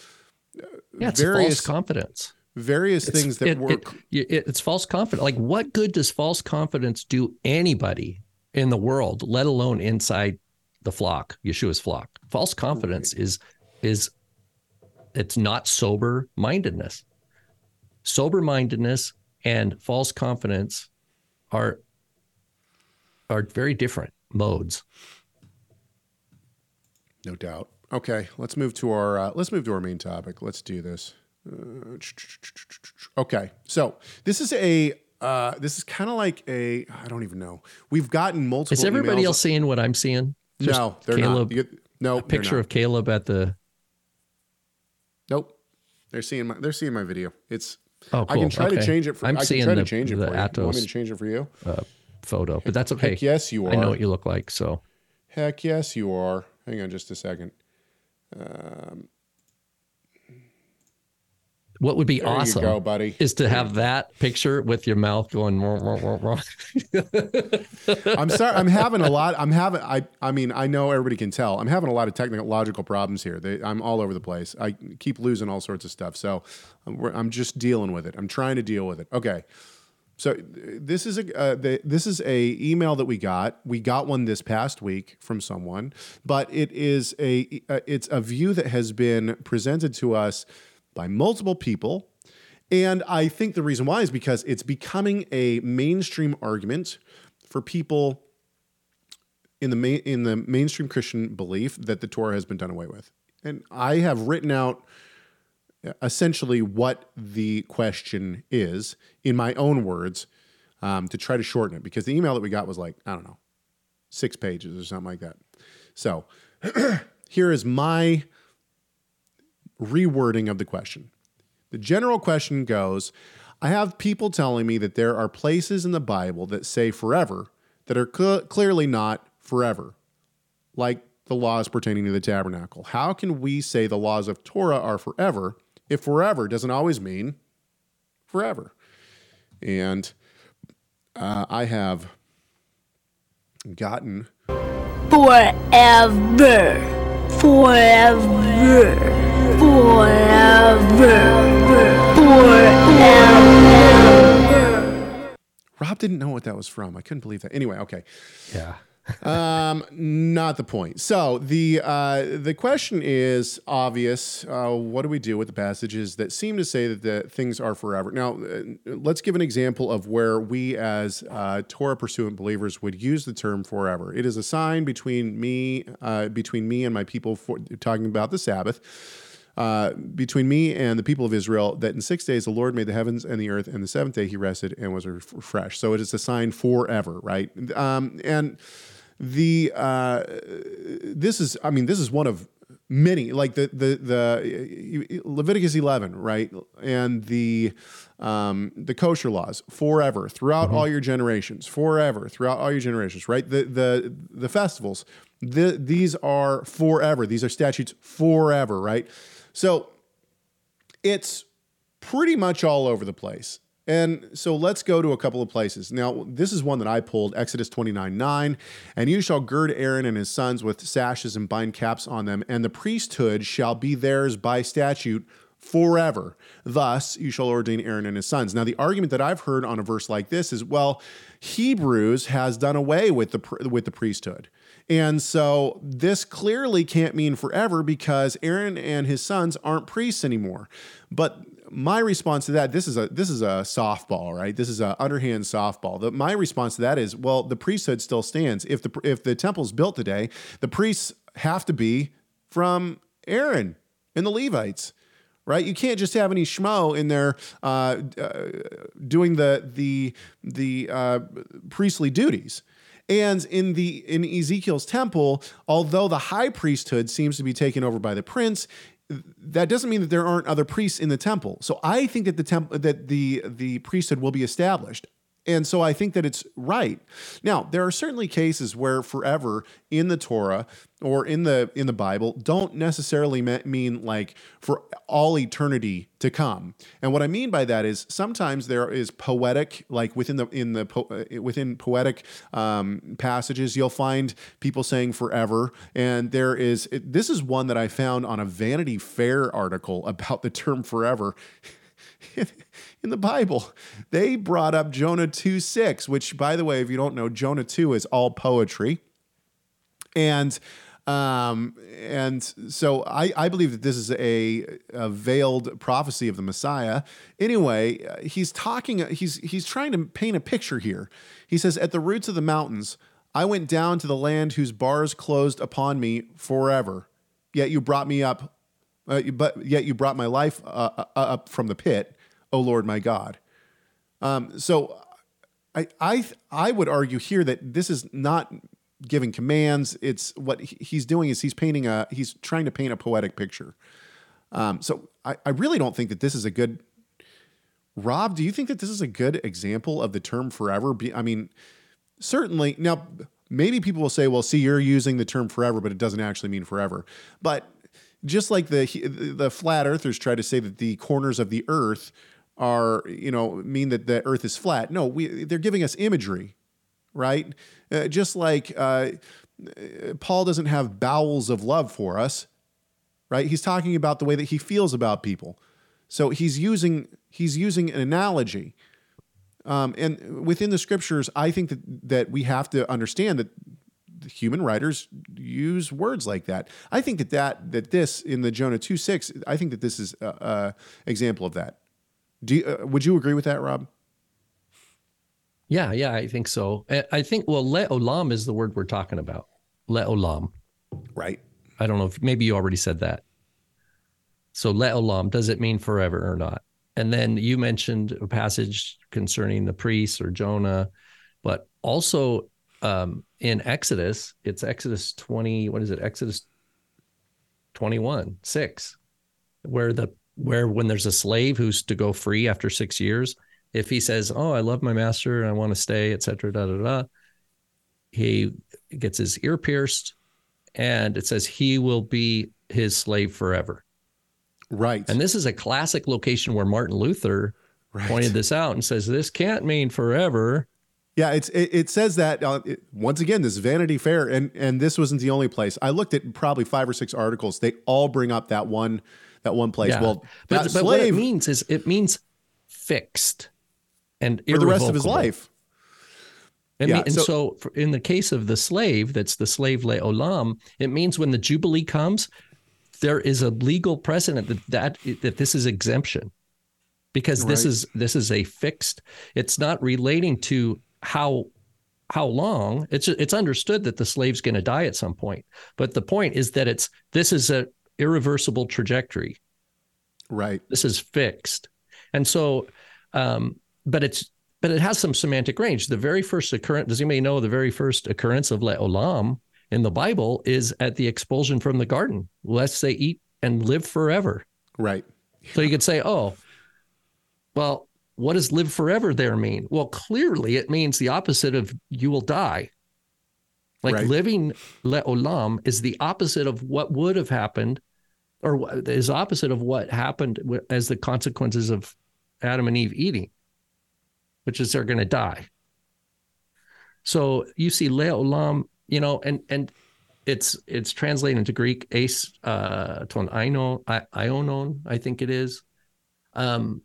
yeah, it's various false confidence, various it's, things that it, work. It, it, it's false confidence. Like, what good does false confidence do anybody in the world, let alone inside the flock, Yeshua's flock? False confidence right. is is it's not sober mindedness. Sober mindedness and false confidence are are very different modes. No doubt. Okay, let's move to our uh, let's move to our main topic. Let's do this. Okay, so this is a uh, this is kind of like a I don't even know. We've gotten multiple. Is everybody else seeing what I'm seeing? Just no, they're Caleb, not. You, no, picture of Caleb at the. Nope, they're seeing my they're seeing my video. It's. Oh, cool. I can try okay. to change it for. I'm I seeing the, to change it the for you. You. Want me to change it for you? Uh, photo, but that's okay. Heck yes, you are. I know what you look like. So. Heck yes, you are. Hang on just a second. Um, what would be there awesome go, buddy. is to have that picture with your mouth going I'm sorry. I'm having a lot. I'm having. I. I mean, I know everybody can tell. I'm having a lot of technological problems here. They, I'm all over the place. I keep losing all sorts of stuff. So, I'm, I'm just dealing with it. I'm trying to deal with it. Okay. So this is a uh, the, this is a email that we got. We got one this past week from someone, but it is a uh, it's a view that has been presented to us by multiple people, and I think the reason why is because it's becoming a mainstream argument for people in the main, in the mainstream Christian belief that the Torah has been done away with. And I have written out essentially what the question is in my own words um, to try to shorten it because the email that we got was like, I don't know, six pages or something like that. So here is my rewording of the question. The general question goes I have people telling me that there are places in the Bible that say forever that are cl- clearly not forever, like the laws pertaining to the tabernacle. How can we say the laws of Torah are forever if forever doesn't always mean forever. And uh, I have gotten forever, forever, forever, forever. Rob didn't know what that was from. I couldn't believe that. Anyway, okay. Yeah um, not the point. So the uh, the question is obvious. Uh, what do we do with the passages that seem to say that the things are forever? Now, uh, let's give an example of where we, as uh, Torah pursuant believers, would use the term forever. It is a sign between me, uh, between me and my people, for, talking about the Sabbath. Uh, between me and the people of Israel, that in six days the Lord made the heavens and the earth, and the seventh day he rested and was refreshed. So it is a sign forever, right? Um, and the uh, this is I mean this is one of many like the the the Leviticus 11 right and the um, the kosher laws forever throughout mm-hmm. all your generations forever throughout all your generations right the the the festivals the, these are forever these are statutes forever right so it's pretty much all over the place and so let's go to a couple of places. Now, this is one that I pulled Exodus 29 9. And you shall gird Aaron and his sons with sashes and bind caps on them, and the priesthood shall be theirs by statute forever. Thus, you shall ordain Aaron and his sons. Now, the argument that I've heard on a verse like this is well, Hebrews has done away with the, with the priesthood. And so this clearly can't mean forever because Aaron and his sons aren't priests anymore. But my response to that this is a this is a softball right? This is a underhand softball. The, my response to that is well the priesthood still stands. If the if the temple's built today the priests have to be from aaron and the levites right? You can't just have any schmo in there uh, uh, doing the the the uh, priestly duties And in the in Ezekiel's temple, although the high priesthood seems to be taken over by the prince, that doesn't mean that there aren't other priests in the temple. So I think that the temple that the the priesthood will be established. And so I think that it's right. Now, there are certainly cases where forever in the Torah or in the in the Bible don't necessarily mean like for all eternity to come. And what I mean by that is sometimes there is poetic like within the in the po- uh, within poetic um, passages you'll find people saying forever and there is this is one that I found on a Vanity Fair article about the term forever. in the Bible. They brought up Jonah 2 6, which, by the way, if you don't know, Jonah 2 is all poetry. And um, and so I, I believe that this is a, a veiled prophecy of the Messiah. Anyway, he's talking, he's he's trying to paint a picture here. He says, At the roots of the mountains, I went down to the land whose bars closed upon me forever. Yet you brought me up, uh, but yet you brought my life uh, uh, up from the pit. O Lord my God. Um, so I, I, I would argue here that this is not giving commands. It's what he's doing is he's painting a, he's trying to paint a poetic picture. Um, so I, I really don't think that this is a good, Rob, do you think that this is a good example of the term forever? Be, I mean, certainly now maybe people will say, well, see, you're using the term forever, but it doesn't actually mean forever. But just like the the flat earthers try to say that the corners of the earth are you know mean that the earth is flat. No we they're giving us imagery right? Uh, just like uh, paul doesn't have bowels of love for us right? He's talking about the way that he feels about people. So he's using he's using an analogy. Um, and within the scriptures i think that that we have to understand that human writers use words like that. I think that that that this in the jonah 2 6 i think that this is a, a example of that do you, uh, would you agree with that, Rob? Yeah, yeah, I think so. I think well, le'olam is the word we're talking about. Le'olam. Right. I don't know if maybe you already said that. So le'olam, does it mean forever or not? And then you mentioned a passage concerning the priests or Jonah, but also um, in Exodus, it's Exodus 20, what is it? Exodus 21, 6, where the where when there's a slave who's to go free after six years, if he says, "Oh, I love my master and I want to stay," etc., da da da, he gets his ear pierced, and it says he will be his slave forever. Right. And this is a classic location where Martin Luther right. pointed this out and says this can't mean forever. Yeah, it's it, it says that uh, it, once again. This Vanity Fair, and and this wasn't the only place. I looked at probably five or six articles. They all bring up that one that one place. Yeah. Well, but, but slave, what it means is it means fixed and for the rest of his life. And, yeah, and so, so in the case of the slave, that's the slave le'olam, it means when the Jubilee comes, there is a legal precedent that that, that this is exemption because right. this is this is a fixed it's not relating to how how long it's it's understood that the slave's going to die at some point but the point is that it's this is a irreversible trajectory. Right. This is fixed. And so, um, but it's, but it has some semantic range. The very first occurrence, does anybody know the very first occurrence of le'olam in the Bible is at the expulsion from the garden, lest they eat and live forever. Right. So you could say, oh, well, what does live forever there mean? Well, clearly it means the opposite of you will die. Like right. living le'olam is the opposite of what would have happened or is opposite of what happened as the consequences of Adam and Eve eating, which is they're going to die. So you see le'olam, you know, and and it's it's translated into Greek ace uh ton ionon, I think it is. Um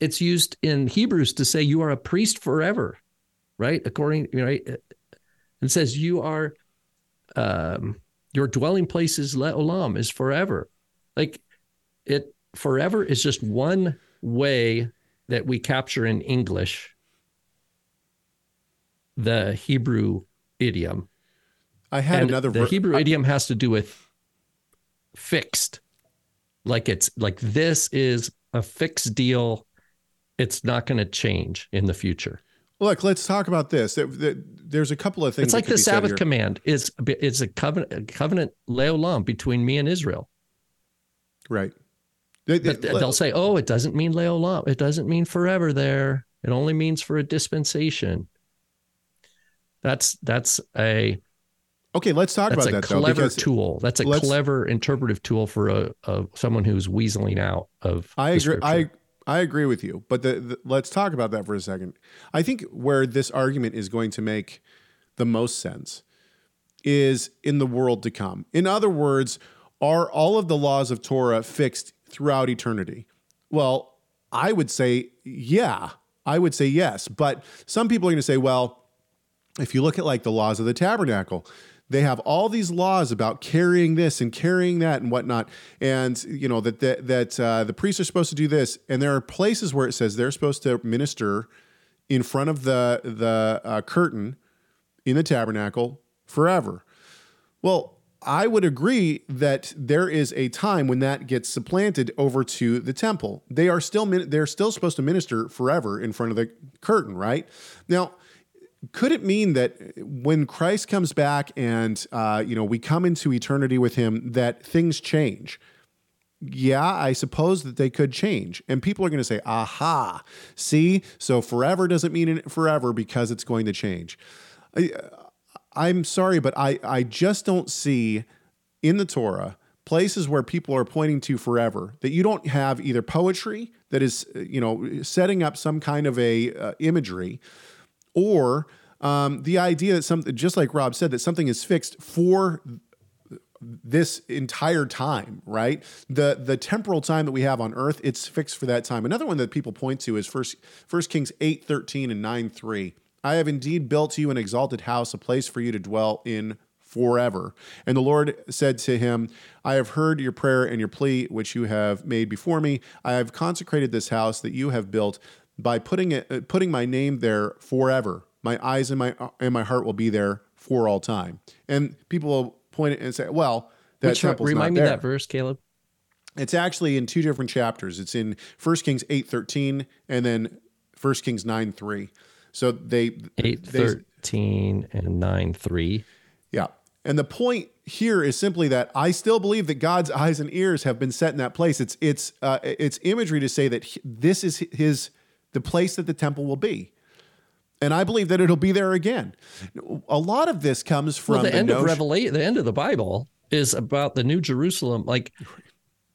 it's used in Hebrews to say you are a priest forever, right? According, right? It says you are um your dwelling place is le'olam, is forever. Like it forever is just one way that we capture in English the Hebrew idiom. I had and another the ver- Hebrew I- idiom has to do with fixed. Like it's like this is a fixed deal. It's not going to change in the future. Look, let's talk about this. There- there- There's a couple of things. It's like the Sabbath command is it's a covenant a covenant leolam between me and Israel. right? They- they- But they'll say, "Oh, it doesn't mean leolam. It doesn't mean forever there. It only means for a dispensation." That's that's a okay, let's talk that's about a that though, clever because tool. That's a clever interpretive tool for a, a someone who's weaseling out of. I agree. I I agree with you, but the, the, let's talk about that for a second. I think where this argument is going to make the most sense is in the world to come. In other words, are all of the laws of Torah fixed throughout eternity? Well, I would say yeah. I would say yes, but some people are going to say, well, if you look at like the laws of the tabernacle, they have all these laws about carrying this and carrying that and whatnot, and you know that that, that uh, the priests are supposed to do this, and there are places where it says they're supposed to minister in front of the the uh, curtain in the tabernacle forever. Well, I would agree that there is a time when that gets supplanted over to the temple. They are still they're still supposed to minister forever in front of the curtain, right? Now, could it mean that when Christ comes back and uh, you know we come into eternity with Him, that things change? Yeah, I suppose that they could change, and people are going to say, "Aha! See, so forever doesn't mean forever because it's going to change." I, I'm sorry, but I I just don't see in the Torah places where people are pointing to forever that you don't have either poetry that is you know setting up some kind of a uh, imagery or um, the idea that something, just like Rob said, that something is fixed for this entire time, right? The the temporal time that we have on earth, it's fixed for that time. Another one that people point to is first First Kings 8, 13 and 9, 3. I have indeed built you an exalted house, a place for you to dwell in forever. And the Lord said to him, I have heard your prayer and your plea, which you have made before me. I have consecrated this house that you have built by putting it, uh, putting my name there forever. My eyes and my and my heart will be there for all time. And people will point it and say, "Well, that Which temple's remind me there." that verse, Caleb. It's actually in two different chapters. It's in 1 Kings 8:13 and then 1 Kings 9:3. So they Eight they- thirteen and nine three. yeah. And the point here is simply that I still believe that God's eyes and ears have been set in that place. It's it's uh, it's imagery to say that he- this is his the place that the temple will be. And I believe that it'll be there again. A lot of this comes from Well, the, end of Revelation, the end of the Bible is about the New Jerusalem. Like,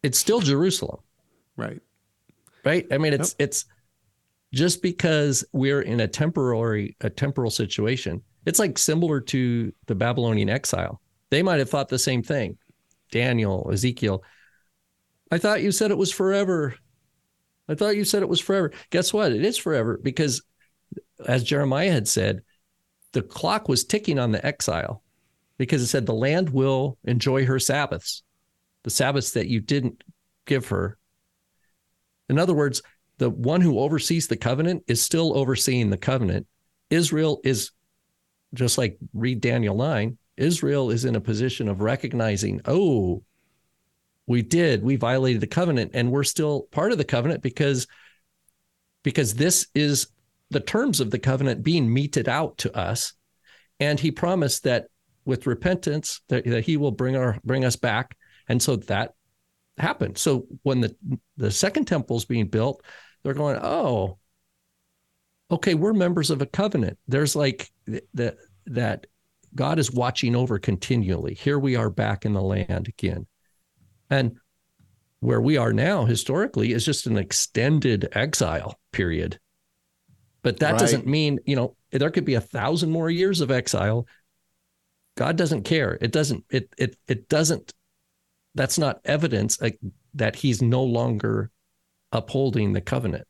it's still Jerusalem, right. right? I mean, it's it's just because we're in a temporary a temporal situation. It's like similar to the Babylonian exile. They might have thought the same thing. Daniel, Ezekiel. I thought you said it was forever. I thought you said it was forever. Guess what? It is forever because, as Jeremiah had said, the clock was ticking on the exile because it said the land will enjoy her Sabbaths, the Sabbaths that you didn't give her. In other words, the one who oversees the covenant is still overseeing the covenant. Israel is just like read Daniel 9, Israel is in a position of recognizing, oh, we did, we violated the covenant and we're still part of the covenant because because this is the terms of the covenant being meted out to us. And he promised that with repentance that, that he will bring our bring us back. And so that happened. So when the the second temple is being built they're going oh okay we're members of a covenant. There's like that that god is watching over continually. Here we are back in the land again and where we are now historically is just an extended exile period. But that Right. doesn't mean you know there could be a thousand more years of exile. God doesn't care. It doesn't it it it doesn't that's not evidence like, that he's no longer upholding the covenant.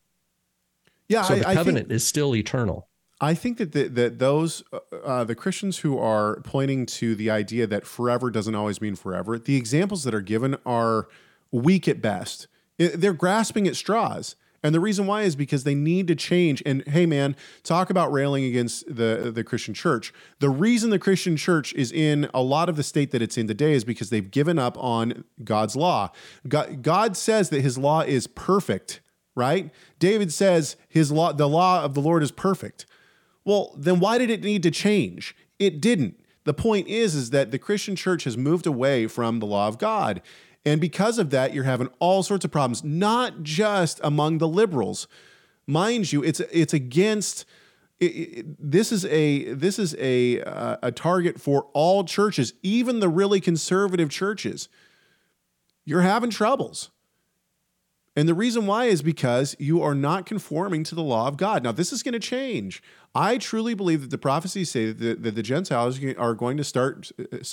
Yeah, so I, the covenant think, is still eternal I think that the, that those uh, uh, the Christians who are pointing to the idea that forever doesn't always mean forever, the examples that are given are weak at best. They're grasping at straws. And the reason why is because they need to change. And hey, man, talk about railing against the, the Christian church. The reason the Christian church is in a lot of the state that it's in today is because they've given up on God's law. God, God says that his law is perfect, right? David says his law, the law of the Lord is perfect. Well, then why did it need to change? It didn't. The point is is that the Christian church has moved away from the law of God. And because of that, you're having all sorts of problems, not just among the liberals. Mind you, it's it's against it, it, this is a this is a uh, a target for all churches, even the really conservative churches. You're having troubles. And the reason why is because you are not conforming to the law of God. Now, this is going to change. I truly believe that the prophecies say that the, that the Gentiles are going to start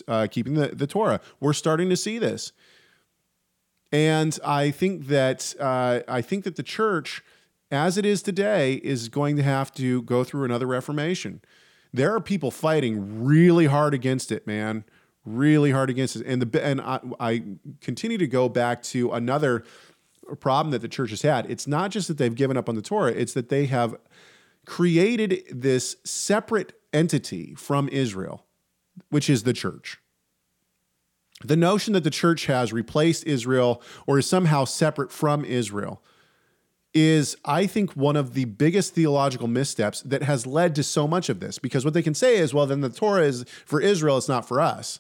uh, keeping the, the Torah. We're starting to see this. And I think that uh, I think that the church, as it is today, is going to have to go through another reformation. There are people fighting really hard against it, man, really hard against it. And the and I, I continue to go back to another problem that the church has had. It's not just that they've given up on the Torah, it's that they have created this separate entity from Israel, which is the church. The notion that the church has replaced Israel or is somehow separate from Israel is, I think, one of the biggest theological missteps that has led to so much of this. Because what they can say is, well, then the Torah is for Israel, it's not for us.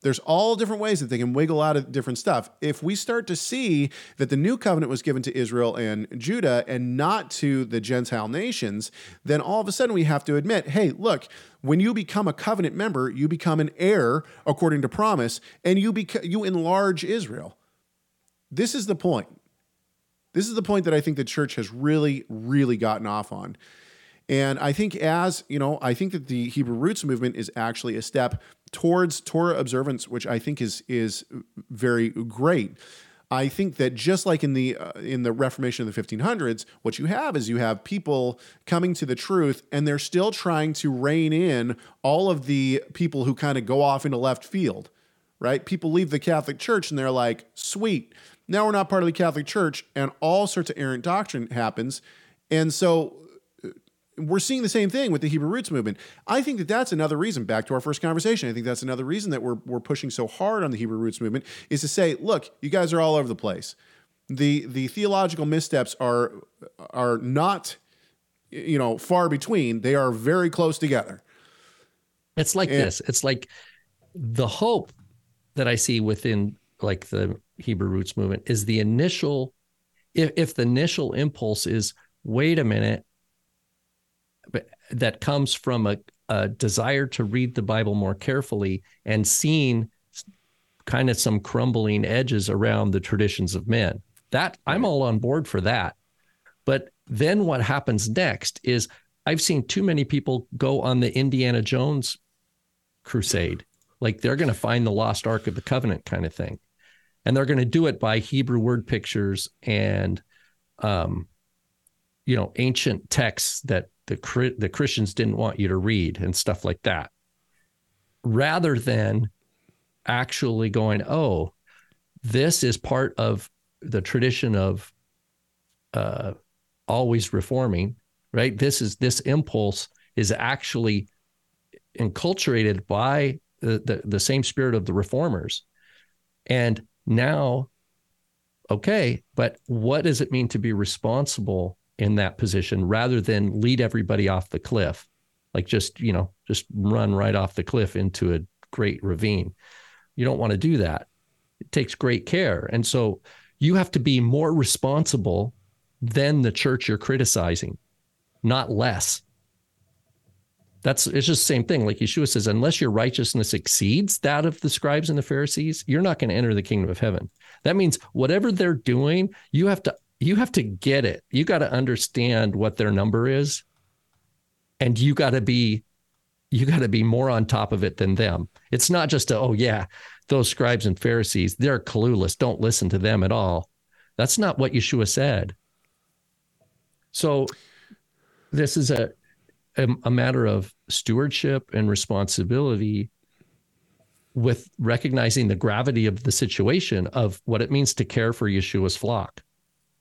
There's all different ways that they can wiggle out of different stuff. If we start to see that the new covenant was given to Israel and Judah and not to the Gentile nations, then all of a sudden we have to admit hey, look, when you become a covenant member, you become an heir according to promise, and you, bec- you enlarge Israel. This is the point. This is the point that I think the church has really, really gotten off on. And I think as, you know, I think that the Hebrew roots movement is actually a step towards Torah observance, which I think is is very great. I think that just like in the uh, in the Reformation of the 1500s, what you have is you have people coming to the truth, and they're still trying to rein in all of the people who kind of go off into left field, right? People leave the Catholic Church and they're like, "Sweet, now we're not part of the Catholic Church," and all sorts of errant doctrine happens, and so we're seeing the same thing with the Hebrew roots movement. I think that that's another reason, back to our first conversation, I think that's another reason that we're, we're pushing so hard on the Hebrew roots movement is to say, look, you guys are all over the place. The, the theological missteps are, are not, you know, far between. They are very close together. It's like and, this. It's like the hope that I see within like the Hebrew roots movement is the initial, if, if the initial impulse is, wait a minute, that comes from a, a desire to read the Bible more carefully and seeing kind of some crumbling edges around the traditions of men. That I'm all on board for that. But then what happens next is I've seen too many people go on the Indiana Jones crusade. Like they're going to find the lost ark of the covenant kind of thing. And they're going to do it by Hebrew word pictures and um you know ancient texts that the the Christians didn't want you to read and stuff like that, rather than actually going, oh, this is part of the tradition of uh, always reforming, right? This is this impulse is actually enculturated by the, the, the same spirit of the reformers. And now, okay, but what does it mean to be responsible in that position rather than lead everybody off the cliff, like just, you know, just run right off the cliff into a great ravine. You don't want to do that. It takes great care. And so you have to be more responsible than the church you're criticizing, not less. That's it's just the same thing. Like Yeshua says, unless your righteousness exceeds that of the scribes and the Pharisees, you're not going to enter the kingdom of heaven. That means whatever they're doing, you have to you have to get it. You got to understand what their number is. And you got to be you got to be more on top of it than them. It's not just a, oh yeah, those scribes and Pharisees, they're clueless. Don't listen to them at all. That's not what Yeshua said. So this is a a, a matter of stewardship and responsibility with recognizing the gravity of the situation of what it means to care for Yeshua's flock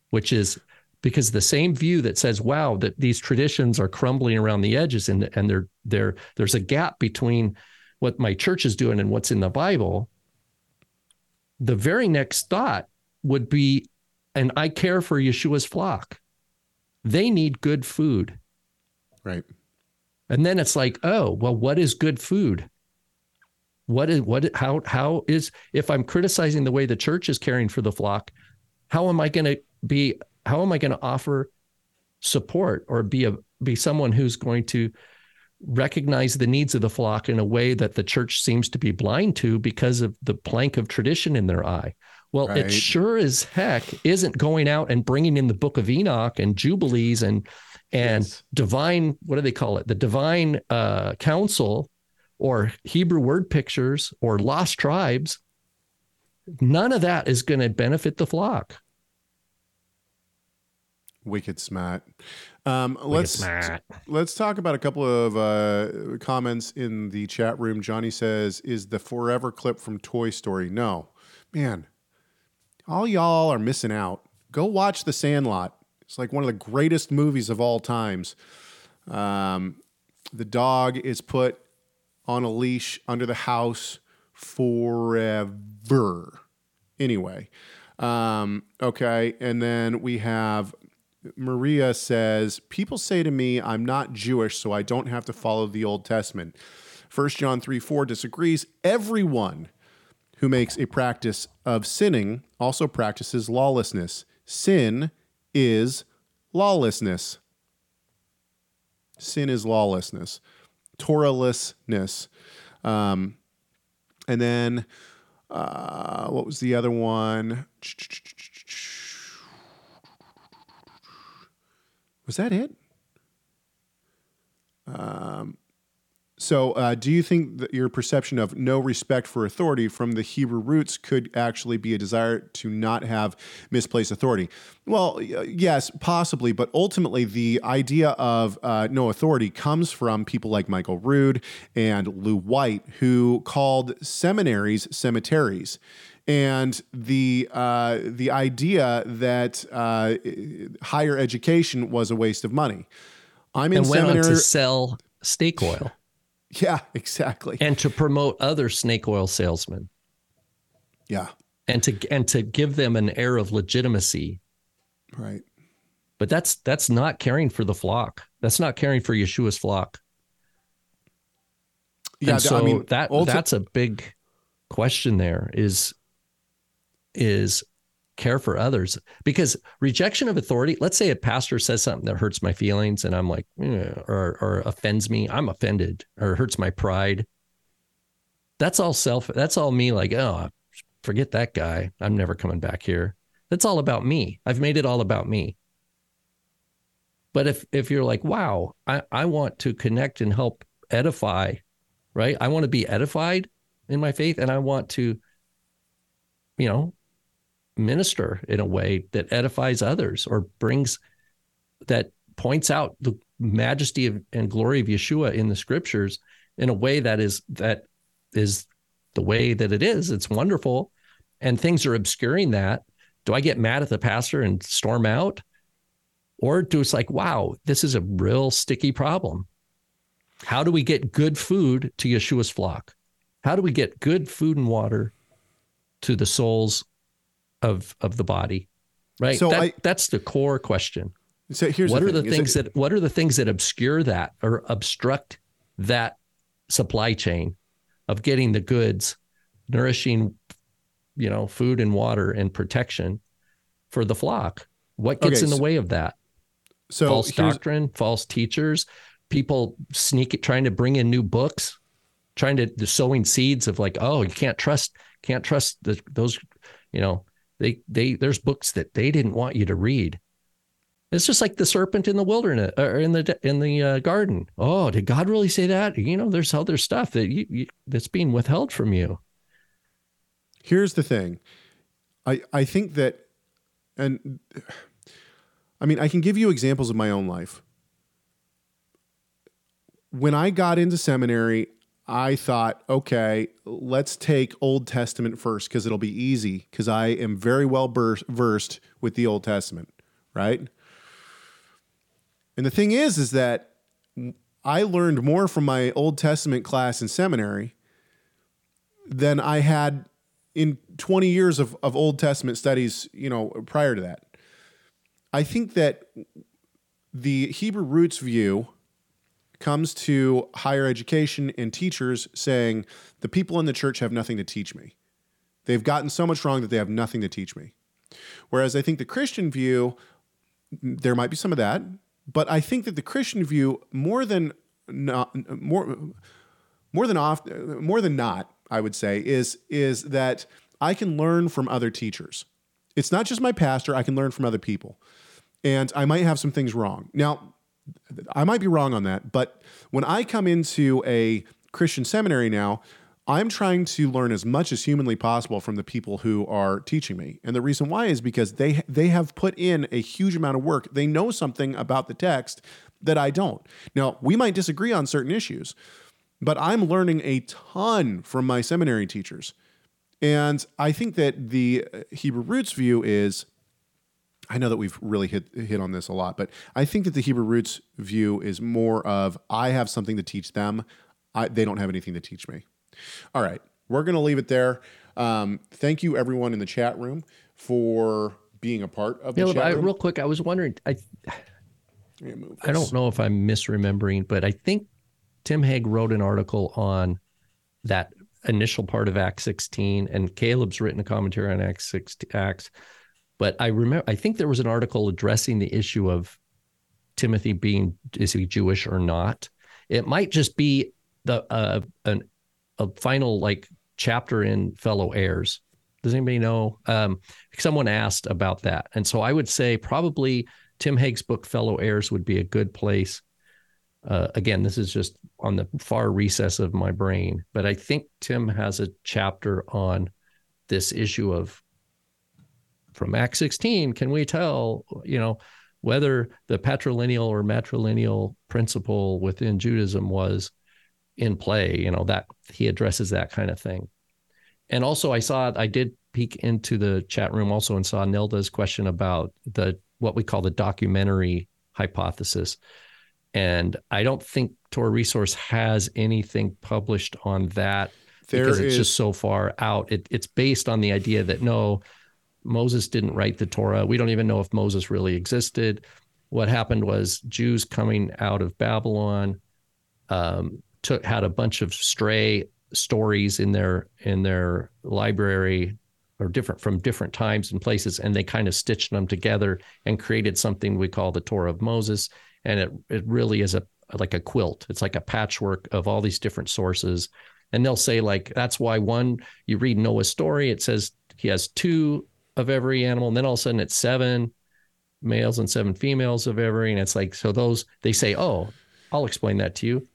which is because the same view that says, wow, that these traditions are crumbling around the edges and, and there, there, there's a gap between what my church is doing and what's in the Bible. The very next thought would be, and I care for Yeshua's flock. They need good food. Right. And then it's like, oh, well, what is good food? What is what how how is if I'm criticizing the way the church is caring for the flock, how am I going to be how am I going to offer support or be a be someone who's going to recognize the needs of the flock in a way that the church seems to be blind to because of the plank of tradition in their eye. Well, right. it sure as heck isn't going out and bringing in the book of Enoch and Jubilees and and yes. divine what do they call it? The divine uh, council or Hebrew word pictures or lost tribes. None of that is going to benefit the flock. Wicked smart. Um, Wicked let's smart. let's talk about a couple of uh, comments in the chat room. Johnny says, "Is the forever clip from Toy Story?" No, man. All y'all are missing out. Go watch The Sandlot. It's like one of the greatest movies of all times. Um, the dog is put on a leash under the house forever. Anyway, um, okay, and then we have Maria says, People say to me, I'm not Jewish, so I don't have to follow the Old Testament. 1 John 3 4 disagrees. Everyone who makes a practice of sinning also practices lawlessness. Sin is lawlessness. Sin is lawlessness, Torahlessness. Um, and then, uh, what was the other one? Was that it? Um, so, uh, do you think that your perception of no respect for authority from the Hebrew roots could actually be a desire to not have misplaced authority? Well, yes, possibly, but ultimately, the idea of uh, no authority comes from people like Michael Rood and Lew White, who called seminaries cemeteries and the uh, the idea that uh, higher education was a waste of money. I'm in and went seminary- on to sell snake oil. Yeah, exactly. And to promote other snake oil salesmen. Yeah. And to and to give them an air of legitimacy. Right. But that's that's not caring for the flock. That's not caring for Yeshua's flock. Yeah, and so I mean, that ulti- that's a big question. There is is care for others. Because rejection of authority let's say a pastor says something that hurts my feelings and i'm like eh, or or offends me i'm offended or hurts my pride. That's all self that's all me like oh forget that guy. I'm never coming back here. That's all about me. I've made it all about me. But if if you're like wow i i want to connect and help edify right? I want to be edified in my faith and i want to you know minister in a way that edifies others or brings that points out the majesty of, and glory of Yeshua in the scriptures in a way that is that is the way that it is. It's wonderful. And things are obscuring that. Do I get mad at the pastor and storm out? Or do it's like, wow, this is a real sticky problem. How do we get good food to Yeshua's flock? How do we get good food and water to the souls of of the body right? So that, I, that's the core question. So here's what the are the things it, that what are the things that obscure that or obstruct that supply chain of getting the goods nourishing you know food and water and protection for the flock? What gets okay, in the so, way of that? So false doctrine false teachers people sneak trying to bring in new books trying to sowing seeds of like oh you can't trust can't trust the, those you know they they there's books that they didn't want you to read. It's just like the serpent in the wilderness or in the in the uh, garden. Oh, did God really say that? You know, there's other stuff that you, you, that's being withheld from you. Here's the thing, I I think that, and I mean, I can give you examples of my own life. When I got into seminary, I thought, okay, let's take Old Testament first because it'll be easy because I am very well versed with the Old Testament, right? And the thing is, is that I learned more from my Old Testament class in seminary than I had in 20 years of, of Old Testament studies, you know, prior to that. I think that the Hebrew roots view comes to higher education and teachers saying the people in the church have nothing to teach me. They've gotten so much wrong that they have nothing to teach me. Whereas I think the Christian view, there might be some of that, but I think that the Christian view, more than not, more more than off, more than not, I would say, is is that I can learn from other teachers. It's not just my pastor; I can learn from other people, and I might have some things wrong. Now, I might be wrong on that, but when I come into a Christian seminary now, I'm trying to learn as much as humanly possible from the people who are teaching me. And the reason why is because they they have put in a huge amount of work. They know something about the text that I don't. Now, we might disagree on certain issues, but I'm learning a ton from my seminary teachers. And I think that the uh, Hebrew roots view is I know that we've really hit hit on this a lot, but I think that the Hebrew roots view is more of I have something to teach them. I, they don't have anything to teach me. All right, we're going to leave it there. Um, thank you, everyone in the chat room, for being a part of the chat I, real quick, I was wondering. I I don't know if I'm misremembering, but I think Tim Hegg wrote an article on that initial part of Act 16, and Caleb's written a commentary on Acts 16, Acts. But I remember, I think there was an article addressing the issue of Timothy being is he Jewish or not. It might just be the uh, an a final like chapter in Fellow Heirs. Does anybody know? Um, someone asked about that, and so I would say probably Tim Hegg's book Fellow Heirs would be a good place. Uh, again, this is just on the far recess of my brain, but I think Tim has a chapter on this issue of from Act 16. Can we tell, you know, whether the patrilineal or matrilineal principle within Judaism was in play? You know, that he addresses that kind of thing. And also, I saw I did peek into the chat room also and saw Nilda's question about the what we call the documentary hypothesis. And I don't think Torah Resource has anything published on that There because it's is- just so far out. It, it's based on the idea that no, Moses didn't write the Torah. We don't even know if Moses really existed. What happened was Jews coming out of Babylon um, took had a bunch of stray stories in their in their library or different from different times and places, and they kind of stitched them together and created something we call the Torah of Moses. And it it really is a like a quilt. It's like a patchwork of all these different sources. And they'll say like that's why one you read Noah's story, it says he has two of every animal, and then all of a sudden it's seven males and seven females of every, and it's like so those they say, oh, I'll explain that to you.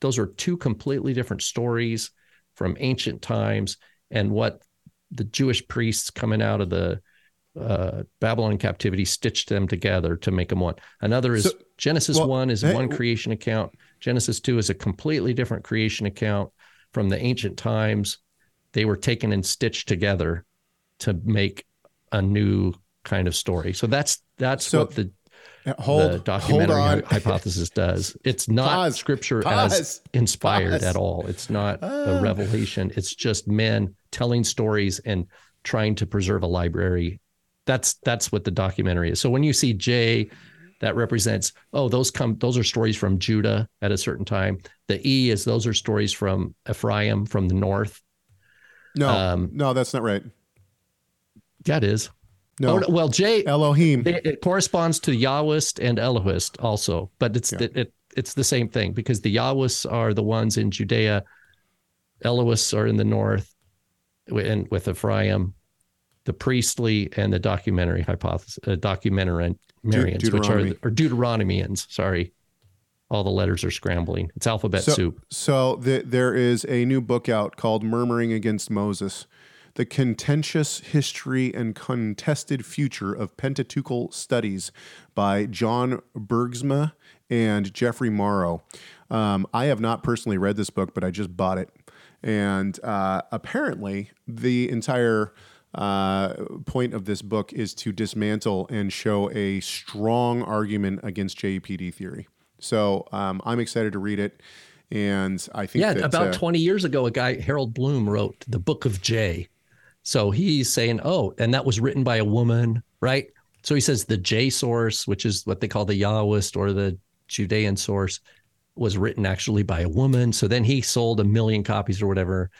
Those are two completely different stories from ancient times, and what the Jewish priests coming out of the uh, Babylon captivity stitched them together to make them one. Another is So- Genesis well, one is hey, one creation account. Genesis two is a completely different creation account from the ancient times. They were taken and stitched together to make a new kind of story. So that's that's So, what the hold, the hold documentary on. hypothesis does. It's not Pause. scripture Pause. as inspired Pause. at all. It's not Ah. a revelation. It's just men telling stories and trying to preserve a library. That's that's what the documentary is. So when you see J, that represents oh those come those are stories from Judah at a certain time. The E is those are stories from Ephraim from the north. no, um, no, that's not right. That is. No, Oh, no, well, J Elohim. It, it corresponds to Yahwist and Elohist also, but it's Yeah. it, it it's the same thing because the Yahwists are the ones in Judea, Elohists are in the north, and with Ephraim, the priestly and the documentary hypothesis, uh, documentarians, which are or Deuteronomians. Sorry, all the letters are scrambling. It's alphabet So, soup. so the, there is a new book out called Murmuring Against Moses The Contentious History and Contested Future of Pentateuchal Studies by John Bergsma and Jeffrey Morrow. Um, I have not personally read this book, but I just bought it. And uh, apparently, the entire uh, point of this book is to dismantle and show a strong argument against JEPD theory. So um, I'm excited to read it, and I think Yeah, that, about uh, 20 years ago, a guy, Harold Bloom, wrote the Book of J. So he's saying, oh, and that was written by a woman, right? So he says the J source, which is what they call the Yahwist or the Judean source, was written actually by a woman. So then he sold a million copies or whatever.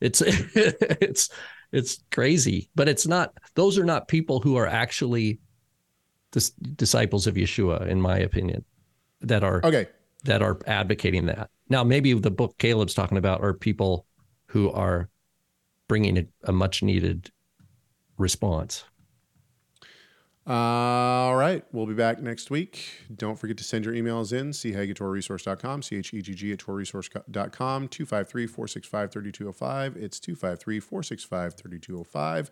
It's it's it's crazy, but it's not. Those are not people who are actually dis- disciples of Yeshua, in my opinion, that are Okay. that are advocating that. Now, maybe the book Caleb's talking about are people who are bringing a, a much needed response. All right. We'll be back next week. Don't forget to send your emails in. See how you get to resource.com, C H E G G at torahresource.com, 253 465 3205. It's 253 465 3205.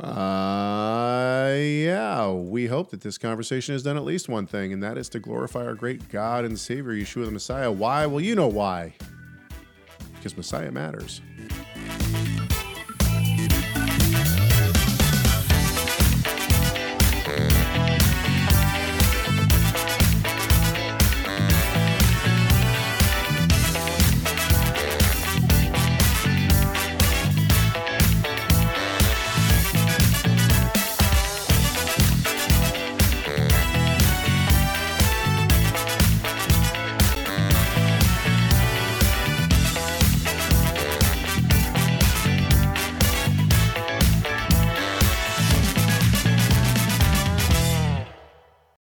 Uh, yeah, we hope that this conversation has done at least one thing, and that is to glorify our great God and Savior, Yeshua the Messiah. Why? Well, you know why. Because Messiah matters.